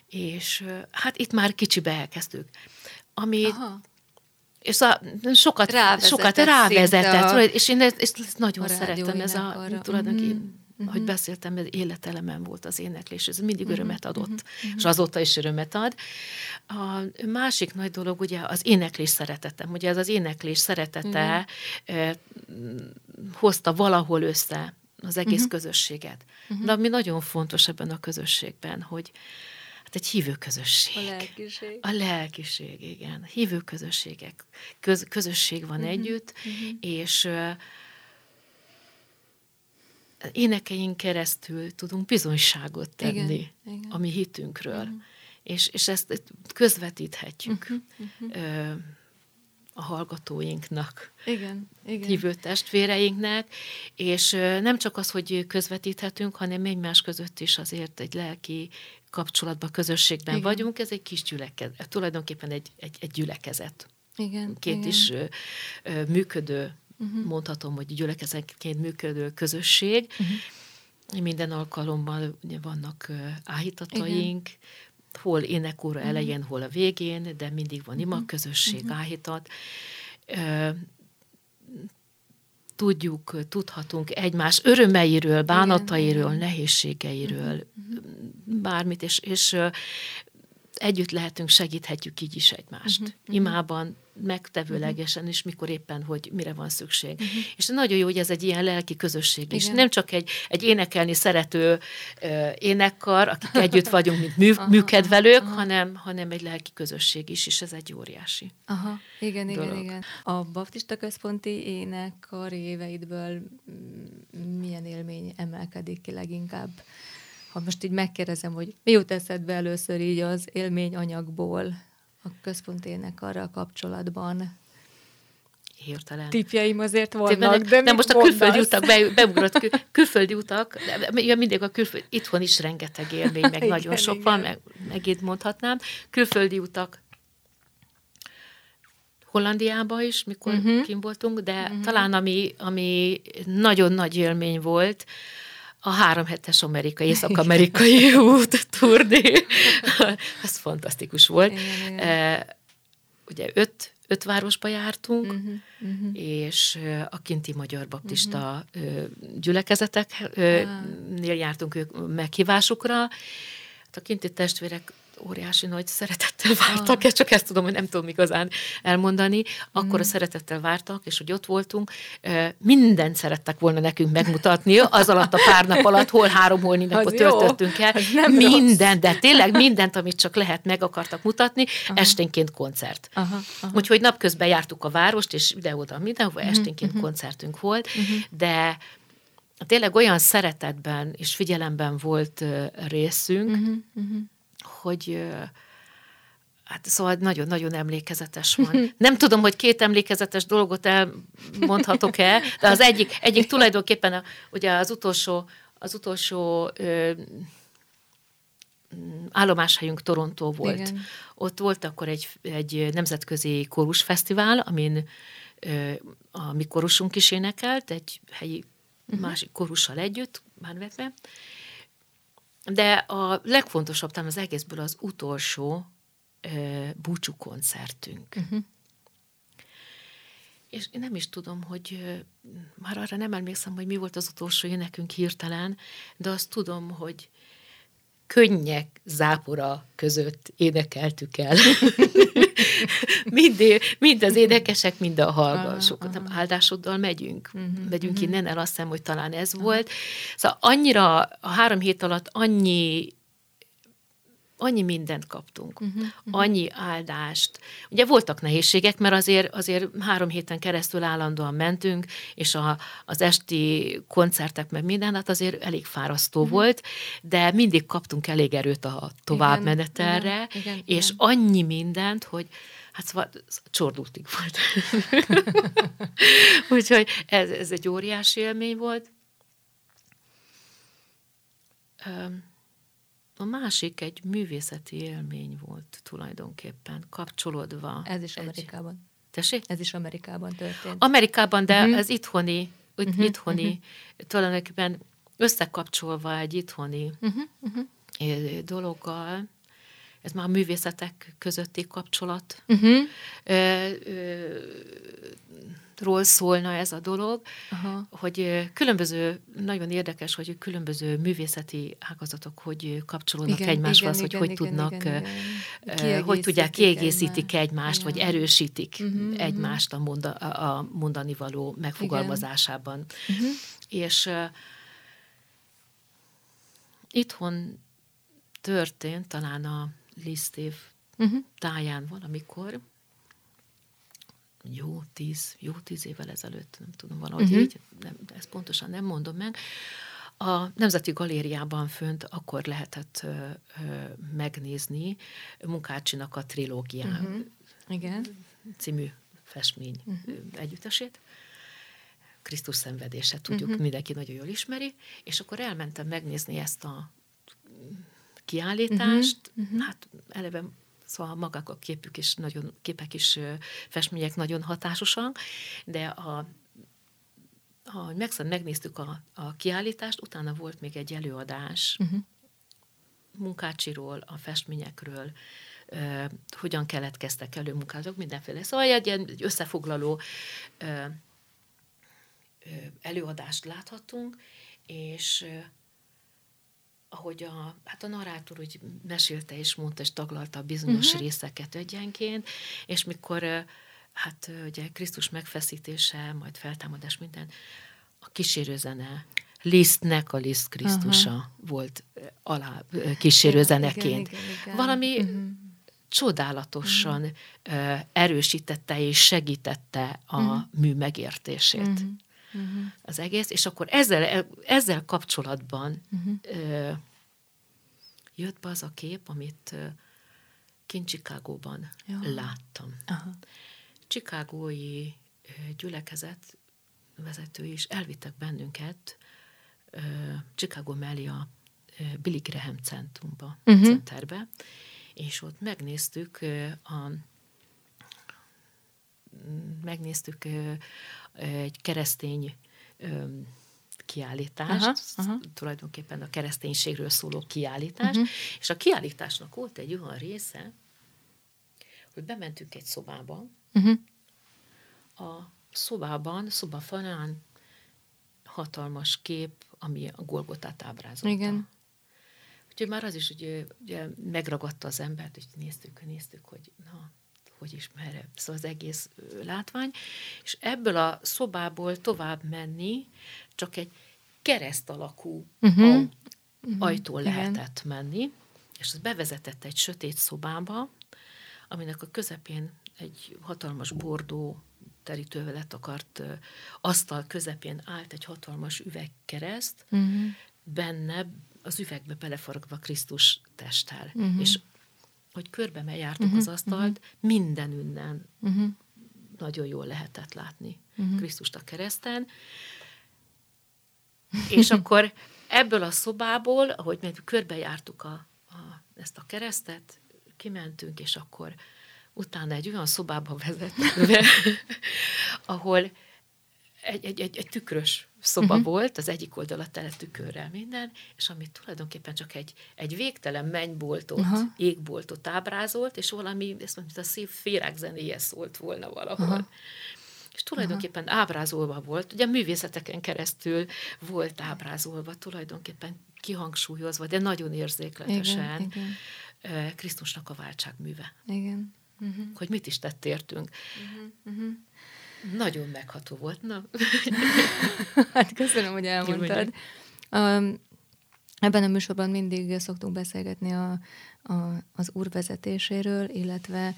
és hát itt már kicsibe elkezdtük. Ami Aha. És a, sokat rávezetett, sokat rávezetett a, és én ezt, ezt nagyon szerettem, ez a tulajdonképpen mm uh-huh. hogy beszéltem, ez életelemen volt az éneklés, ez mindig uh-huh. örömet adott, uh-huh. és azóta is örömet ad. A másik nagy dolog, ugye az éneklés szeretetem, ugye ez az éneklés szeretete uh-huh. eh, hozta valahol össze az egész uh-huh. közösséget. Uh-huh. De ami nagyon fontos ebben a közösségben, hogy hát egy hívő közösség.
A lelkiség.
A lelkiség, igen. Hívő közösségek. Köz, közösség van uh-huh. együtt, uh-huh. és énekeink keresztül tudunk bizonyságot tenni igen, igen. a mi hitünkről. Uh-huh. És, és ezt közvetíthetjük uh-huh, uh-huh. a hallgatóinknak,
igen, igen.
hívő testvéreinknek, és nem csak az, hogy közvetíthetünk, hanem egymás között is azért egy lelki kapcsolatban, közösségben igen. vagyunk. Ez egy kis gyülekezet, tulajdonképpen egy, egy, egy gyülekezet.
Igen,
Két
igen.
is ö, ö, működő uh-huh. mondhatom, hogy gyülekezetként működő közösség. Uh-huh. Minden alkalommal vannak áhítataink, Igen. hol énekóra uh-huh. elején, hol a végén, de mindig van ima közösség, uh-huh. áhítat. Tudjuk, tudhatunk egymás örömeiről, bánatairól, Igen. nehézségeiről, uh-huh. bármit, és, és együtt lehetünk, segíthetjük így is egymást. Uh-huh. Imában megtevőlegesen is, mikor éppen, hogy mire van szükség. Uh-huh. És nagyon jó, hogy ez egy ilyen lelki közösség is. Igen. Nem csak egy, egy énekelni szerető uh, énekkar, akik együtt vagyunk, mint mű, aha, műkedvelők, aha. Hanem, hanem egy lelki közösség is, és ez egy óriási
Aha, igen, dolog. igen, igen. A Baptista Központi énekkar éveidből milyen élmény emelkedik ki leginkább ha most így megkérdezem, hogy mi jut eszedbe először így az élményanyagból a központének arra kapcsolatban?
Hirtelen.
Tipjeim azért vannak,
de, de, de most a külföldi utak, be, beugrott kül, külföldi utak, de, mindig a külföldi, itthon is rengeteg élmény, meg igen, nagyon sok igen. van, meg, megint mondhatnám. Külföldi utak, Hollandiába is, mikor uh-huh. kim voltunk, de uh-huh. talán ami, ami nagyon nagy élmény volt, a három hetes amerikai, észak-amerikai út turné. Ez fantasztikus volt. Igen, igen. Uh, ugye öt, öt városba jártunk, uh-huh, uh-huh. és a kinti magyar baptista uh-huh. gyülekezeteknél jártunk ők meghívásukra. Hát a kinti testvérek óriási nagy szeretettel vártak, ah. csak ezt tudom, hogy nem tudom igazán elmondani, akkor mm. a szeretettel vártak, és hogy ott voltunk, mindent szerettek volna nekünk megmutatni, az alatt a pár nap alatt, hol három, hol napot töltöttünk el, minden, de tényleg mindent, amit csak lehet, meg akartak mutatni, aha. esténként koncert. Aha, aha. Úgyhogy napközben jártuk a várost, és ide-oda mindenhova, mhm, esténként uh-huh. koncertünk volt, uh-huh. de tényleg olyan szeretetben és figyelemben volt részünk, uh-huh, uh-huh hogy Hát szóval nagyon-nagyon emlékezetes van. Nem tudom, hogy két emlékezetes dolgot elmondhatok-e, de az egyik, egyik tulajdonképpen a, ugye az utolsó, az utolsó ö, állomáshelyünk Torontó volt. Igen. Ott volt akkor egy, egy nemzetközi kórusfesztivál, amin ö, a mi kórusunk is énekelt, egy helyi uh-huh. másik kórussal együtt, Márvetve, de a legfontosabb talán az egészből az utolsó ö, búcsú koncertünk. Uh-huh. És én nem is tudom, hogy már arra nem emlékszem, hogy mi volt az utolsó énekünk hirtelen, de azt tudom, hogy könnyek zápora között énekeltük el. mind, mind az énekesek, mind a hallgatók. Uh-huh. Áldásoddal megyünk. Uh-huh. Megyünk uh-huh. innen, el azt hiszem, hogy talán ez uh-huh. volt. Szóval annyira, a három hét alatt annyi annyi mindent kaptunk, uh-huh, uh-huh. annyi áldást. Ugye voltak nehézségek, mert azért, azért három héten keresztül állandóan mentünk, és a, az esti koncertek, meg minden, hát azért elég fárasztó uh-huh. volt, de mindig kaptunk elég erőt a továbbmenetelre, igen, igen, és igen. annyi mindent, hogy hát szóval csordultig volt. Úgyhogy ez, ez egy óriási élmény volt. Um, a másik egy művészeti élmény volt tulajdonképpen, kapcsolódva.
Ez is Amerikában. Egy...
Tessék?
Ez is Amerikában történt.
Amerikában, de uh-huh. ez itthoni, uh-huh. itthoni, uh-huh. tulajdonképpen összekapcsolva egy itthoni uh-huh. Uh-huh. dologgal, ez már a művészetek közötti kapcsolat. Uh-huh. Ö, ö, ról szólna ez a dolog, Aha. hogy különböző, nagyon érdekes, hogy különböző művészeti ágazatok hogy kapcsolódnak igen, egymáshoz, igen, hogy igen, hogy igen, tudnak, igen, igen. hogy tudják, kiegészítik egymást, egymást vagy erősítik uh-huh, egymást a, monda, a mondani való megfogalmazásában. Uh-huh. És uh, itthon történt talán a Lisztév uh-huh. táján valamikor, jó tíz, jó tíz évvel ezelőtt, nem tudom, valahogy uh-huh. így, nem, ezt pontosan nem mondom meg, a Nemzeti Galériában fönt akkor lehetett ö, ö, megnézni Munkácsinak a trilógián uh-huh. Igen. című festmény uh-huh. együttesét. Krisztus szenvedése, tudjuk, uh-huh. mindenki nagyon jól ismeri, és akkor elmentem megnézni ezt a kiállítást, uh-huh. hát eleve Szóval magak a képük is nagyon, képek is, festmények nagyon hatásosak, de a ha megnéztük a, a kiállítást, utána volt még egy előadás uh-huh. munkácsiról, a festményekről, uh, hogyan keletkeztek elő munkálatok, mindenféle. Szóval egy ilyen összefoglaló uh, előadást láthattunk, és ahogy a, hát a narrátor úgy mesélte és mondta, és taglalta a bizonyos uh-huh. részeket egyenként, és mikor hát ugye Krisztus megfeszítése, majd feltámadás, minden, a kísérőzene, Lisztnek a Liszt Krisztusa uh-huh. volt alá kísérőzeneként. Igen, igen, igen. Valami uh-huh. csodálatosan uh-huh. erősítette és segítette a uh-huh. mű megértését. Uh-huh uh-huh. az egész, és akkor ezzel, ezzel kapcsolatban uh-huh. ö, jött be az a kép, amit kint Csikágóban láttam. Aha. Csikágói gyülekezet vezetői is elvittek bennünket Chicago mellé a Billy Graham centrumba, uh-huh. centerbe, és ott megnéztük a megnéztük egy keresztény kiállítást, aha, aha. tulajdonképpen a kereszténységről szóló kiállítást, uh-huh. és a kiállításnak volt egy olyan része, hogy bementünk egy szobába, uh-huh. a szobában, szoba falán hatalmas kép, ami a Golgotát ábrázolta. Igen. Úgyhogy már az is ugye, ugye megragadta az embert, és néztük, néztük, hogy na, hogy is merre, szóval az egész látvány, és ebből a szobából tovább menni csak egy kereszt alakú uh-huh. ajtó uh-huh. lehetett Igen. menni, és az bevezetett egy sötét szobába, aminek a közepén egy hatalmas bordó terítővel akart asztal közepén állt egy hatalmas üvegkereszt, uh-huh. benne az üvegbe belefaragva Krisztus testtel. Uh-huh. És hogy körbe jártuk uh-huh. az asztalt, uh-huh. minden ünnen uh-huh. nagyon jól lehetett látni uh-huh. Krisztust a kereszten. És akkor ebből a szobából, ahogy mert körbejártuk a, a, ezt a keresztet, kimentünk, és akkor utána egy olyan szobába vezetve, ahol egy, egy, egy, egy tükrös szoba uh-huh. volt, az egyik oldala tele tükörrel minden, és amit tulajdonképpen csak egy, egy végtelen mennyboltot, uh-huh. égboltot ábrázolt, és valami, ezt mondjuk, a szép féregzenéje szólt volna valahol. Uh-huh. És tulajdonképpen uh-huh. ábrázolva volt, ugye a művészeteken keresztül volt ábrázolva, tulajdonképpen kihangsúlyozva, de nagyon érzékletesen igen, igen. Krisztusnak a váltságműve. Igen. Uh-huh. Hogy mit is tett értünk. Uh-huh. Uh-huh. Nagyon megható volt. Na.
hát köszönöm, hogy elmondtad. Um, ebben a műsorban mindig szoktunk beszélgetni a, a, az úr vezetéséről, illetve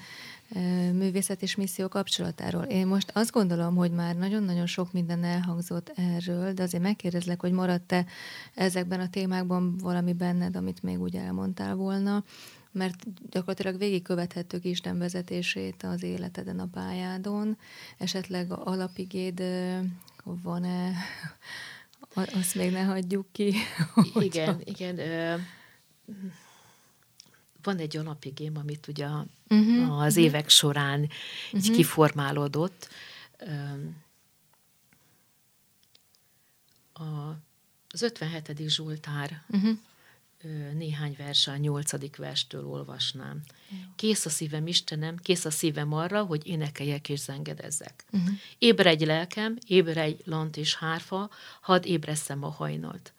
e, művészet és misszió kapcsolatáról. Én most azt gondolom, hogy már nagyon-nagyon sok minden elhangzott erről, de azért megkérdezlek, hogy maradt-e ezekben a témákban valami benned, amit még úgy elmondtál volna, mert gyakorlatilag végigkövethettük Isten vezetését az életeden, a pályádon. Esetleg alapigéd van-e, azt még ne hagyjuk ki.
Igen, igen. Van egy alapigém, amit ugye uh-huh, az uh-huh. évek során uh-huh. így kiformálódott. A, az 57. Zsoltár uh-huh néhány vers a nyolcadik verstől olvasnám. Kész a szívem, Istenem, kész a szívem arra, hogy énekeljek és zengedezzek. Uh-huh. Ébredj lelkem, ébredj lant és hárfa, hadd ébresszem a hajnalt.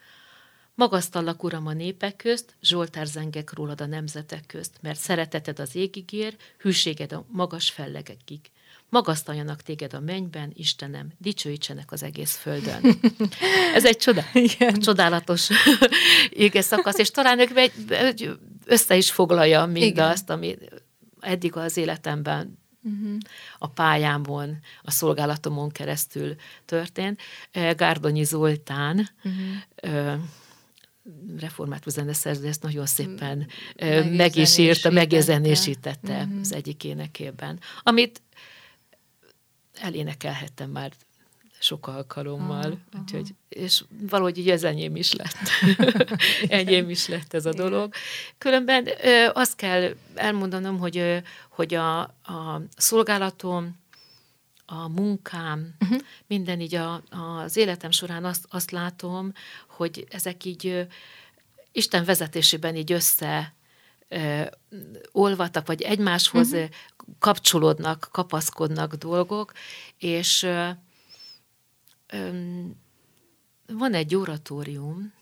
Magasztallak, Uram, a népek közt, Zsoltár zengek rólad a nemzetek közt, mert szereteted az égig ér, hűséged a magas fellegekig magasztaljanak téged a mennyben, Istenem, dicsőítsenek az egész földön. Ez egy csoda, Igen. csodálatos ége szakasz, és talán ők össze is foglalja mindazt, ami eddig az életemben uh-huh. a pályámon, a szolgálatomon keresztül történt. Gárdonyi Zoltán, uh-huh református zeneszerző ezt nagyon szépen meg is írta, megjezenésítette uh-huh. az egyik énekében, amit elénekelhettem már sok alkalommal, aha, úgyhogy, és valahogy így ez enyém is lett. enyém is lett ez a dolog. Különben ö, azt kell elmondanom, hogy, ö, hogy a, a szolgálatom, a munkám, uh-huh. minden így a, az életem során azt, azt látom, hogy ezek így ö, Isten vezetésében így össze olvatak, vagy egymáshoz uh-huh. kapcsolódnak, kapaszkodnak dolgok, és van egy oratórium,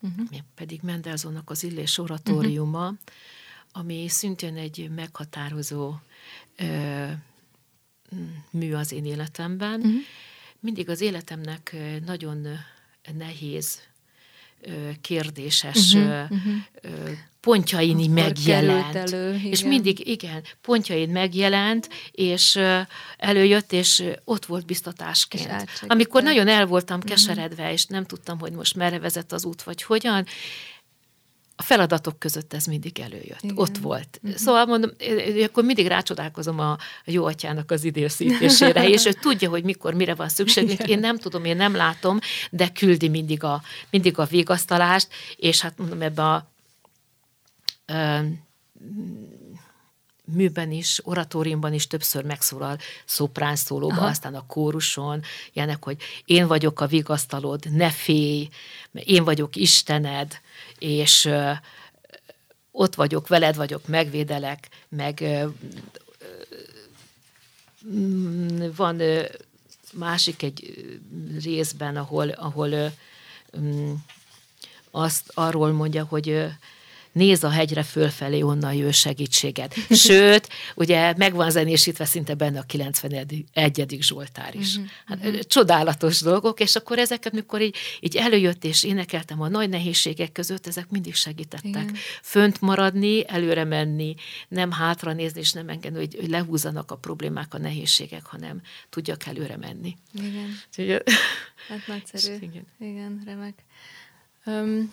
uh-huh. pedig Mendelzonnak az Illés oratóriuma, uh-huh. ami szintén egy meghatározó ö, mű az én életemben. Uh-huh. Mindig az életemnek nagyon nehéz kérdéses uh-huh, uh-huh. pontjain megjelent. Elő, és mindig, igen, pontjain megjelent, és előjött, és ott volt biztatásként. Amikor nagyon el voltam keseredve, uh-huh. és nem tudtam, hogy most merre vezet az út, vagy hogyan, a feladatok között ez mindig előjött. Igen. Ott volt. Uh-huh. Szóval mondom, akkor mindig rácsodálkozom a jó atyának az időszítésére, és ő tudja, hogy mikor, mire van szükség. Én nem tudom, én nem látom, de küldi mindig a, mindig a végasztalást, és hát mondom, ebbe a műben is, oratóriumban is többször megszólal szoprán szólóba, aztán a kóruson, ilyenek, hogy én vagyok a vigasztalod, ne félj, én vagyok Istened, és ott vagyok, veled vagyok, megvédelek, meg ö, van másik egy részben, ahol, ahol ö, azt arról mondja, hogy néz a hegyre fölfelé, onnan jön segítséged. Sőt, ugye meg van zenésítve szinte benne a 91. Zsoltár is. Mhm, hát, uh-huh. Csodálatos dolgok, és akkor ezeket, mikor így, így előjött és énekeltem a nagy nehézségek között, ezek mindig segítettek. Igen. Fönt maradni, előre menni, nem hátra nézni, és nem engedni, hogy, hogy lehúzanak a problémák, a nehézségek, hanem tudjak előre menni.
Igen. Úgyhogy, hát nagyszerű. Igen. Igen, remek. Um,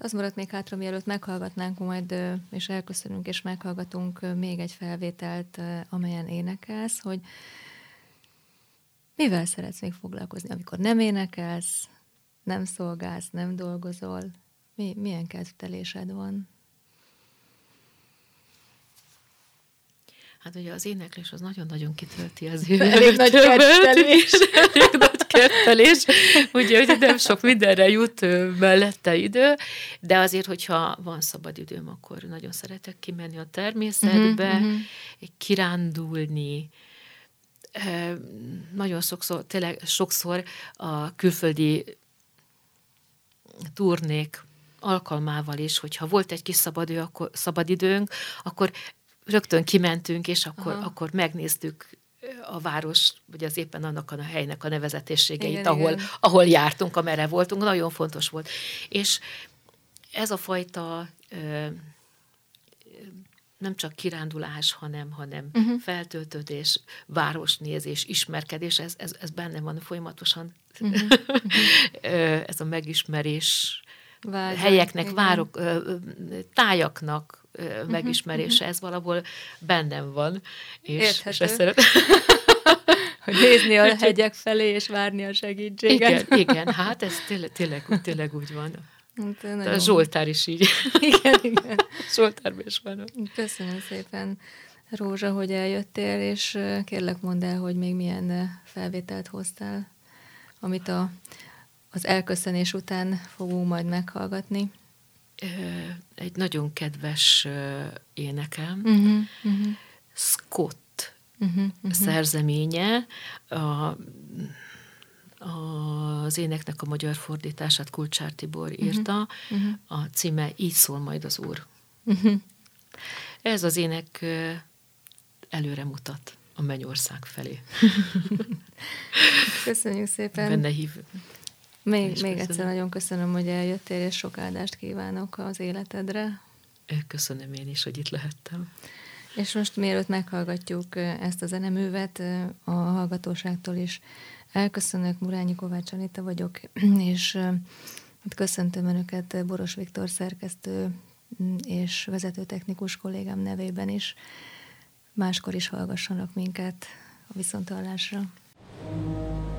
az maradt még hátra, mielőtt meghallgatnánk majd, és elköszönünk, és meghallgatunk még egy felvételt, amelyen énekelsz, hogy mivel szeretsz még foglalkozni, amikor nem énekelsz, nem szolgálsz, nem dolgozol? Mi, milyen kezdtelésed van?
Hát ugye az éneklés az nagyon-nagyon kitölti az életet. Elég nagy kettelés. Elég nagy kettelés, ugye, hogy nem sok mindenre jut mellette idő, de azért, hogyha van szabad időm, akkor nagyon szeretek kimenni a természetbe, uh-huh, uh-huh. kirándulni, nagyon sokszor, tényleg sokszor a külföldi turnék alkalmával is, hogyha volt egy kis szabadő, akkor, szabadidőnk, akkor rögtön kimentünk, és akkor, akkor megnéztük a város, vagy az éppen annak a helynek a nevezetésségeit, igen, ahol, igen. ahol jártunk, amerre voltunk, nagyon fontos volt. És ez a fajta ö, nem csak kirándulás, hanem, hanem uh-huh. feltöltődés, városnézés, ismerkedés, ez, ez, ez benne van folyamatosan. Uh-huh. ez a megismerés Vágyat, helyeknek, igen. várok, tájaknak, megismerése, uh-huh. ez valahol bennem van. És, Érthető. és ezt szeret...
hogy nézni a hegyek felé, és várni a segítséget.
Igen, igen hát ez tényleg, tényleg, tényleg úgy van. Hát, a Zsoltár is így.
Igen, igen.
Zsoltárban is van.
Köszönöm szépen, Rózsa, hogy eljöttél, és kérlek mondd el, hogy még milyen felvételt hoztál, amit a, az elköszönés után fogunk majd meghallgatni
egy nagyon kedves énekem, uh-huh, uh-huh. Scott uh-huh, uh-huh. szerzeménye, a, az éneknek a magyar fordítását Kulcsár Tibor írta, uh-huh. a címe Így szól majd az Úr. Uh-huh. Ez az ének előre mutat a mennyország felé.
Köszönjük szépen.
Benne hív,
még, még egyszer nagyon köszönöm, hogy eljöttél, és sok áldást kívánok az életedre.
Köszönöm én is, hogy itt lehettem.
És most mielőtt meghallgatjuk ezt a zeneművet, a hallgatóságtól is elköszönök, Murányi Kovács Anita vagyok, és hát köszöntöm Önöket Boros Viktor szerkesztő és vezetőtechnikus kollégám nevében is. Máskor is hallgassanak minket a viszontalásra. thank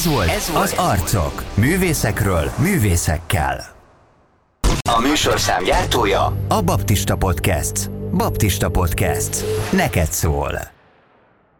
Ez volt, Ez volt az Arcok. Művészekről, művészekkel. A műsorszám gyártója a Baptista Podcast. Baptista Podcast. Neked szól.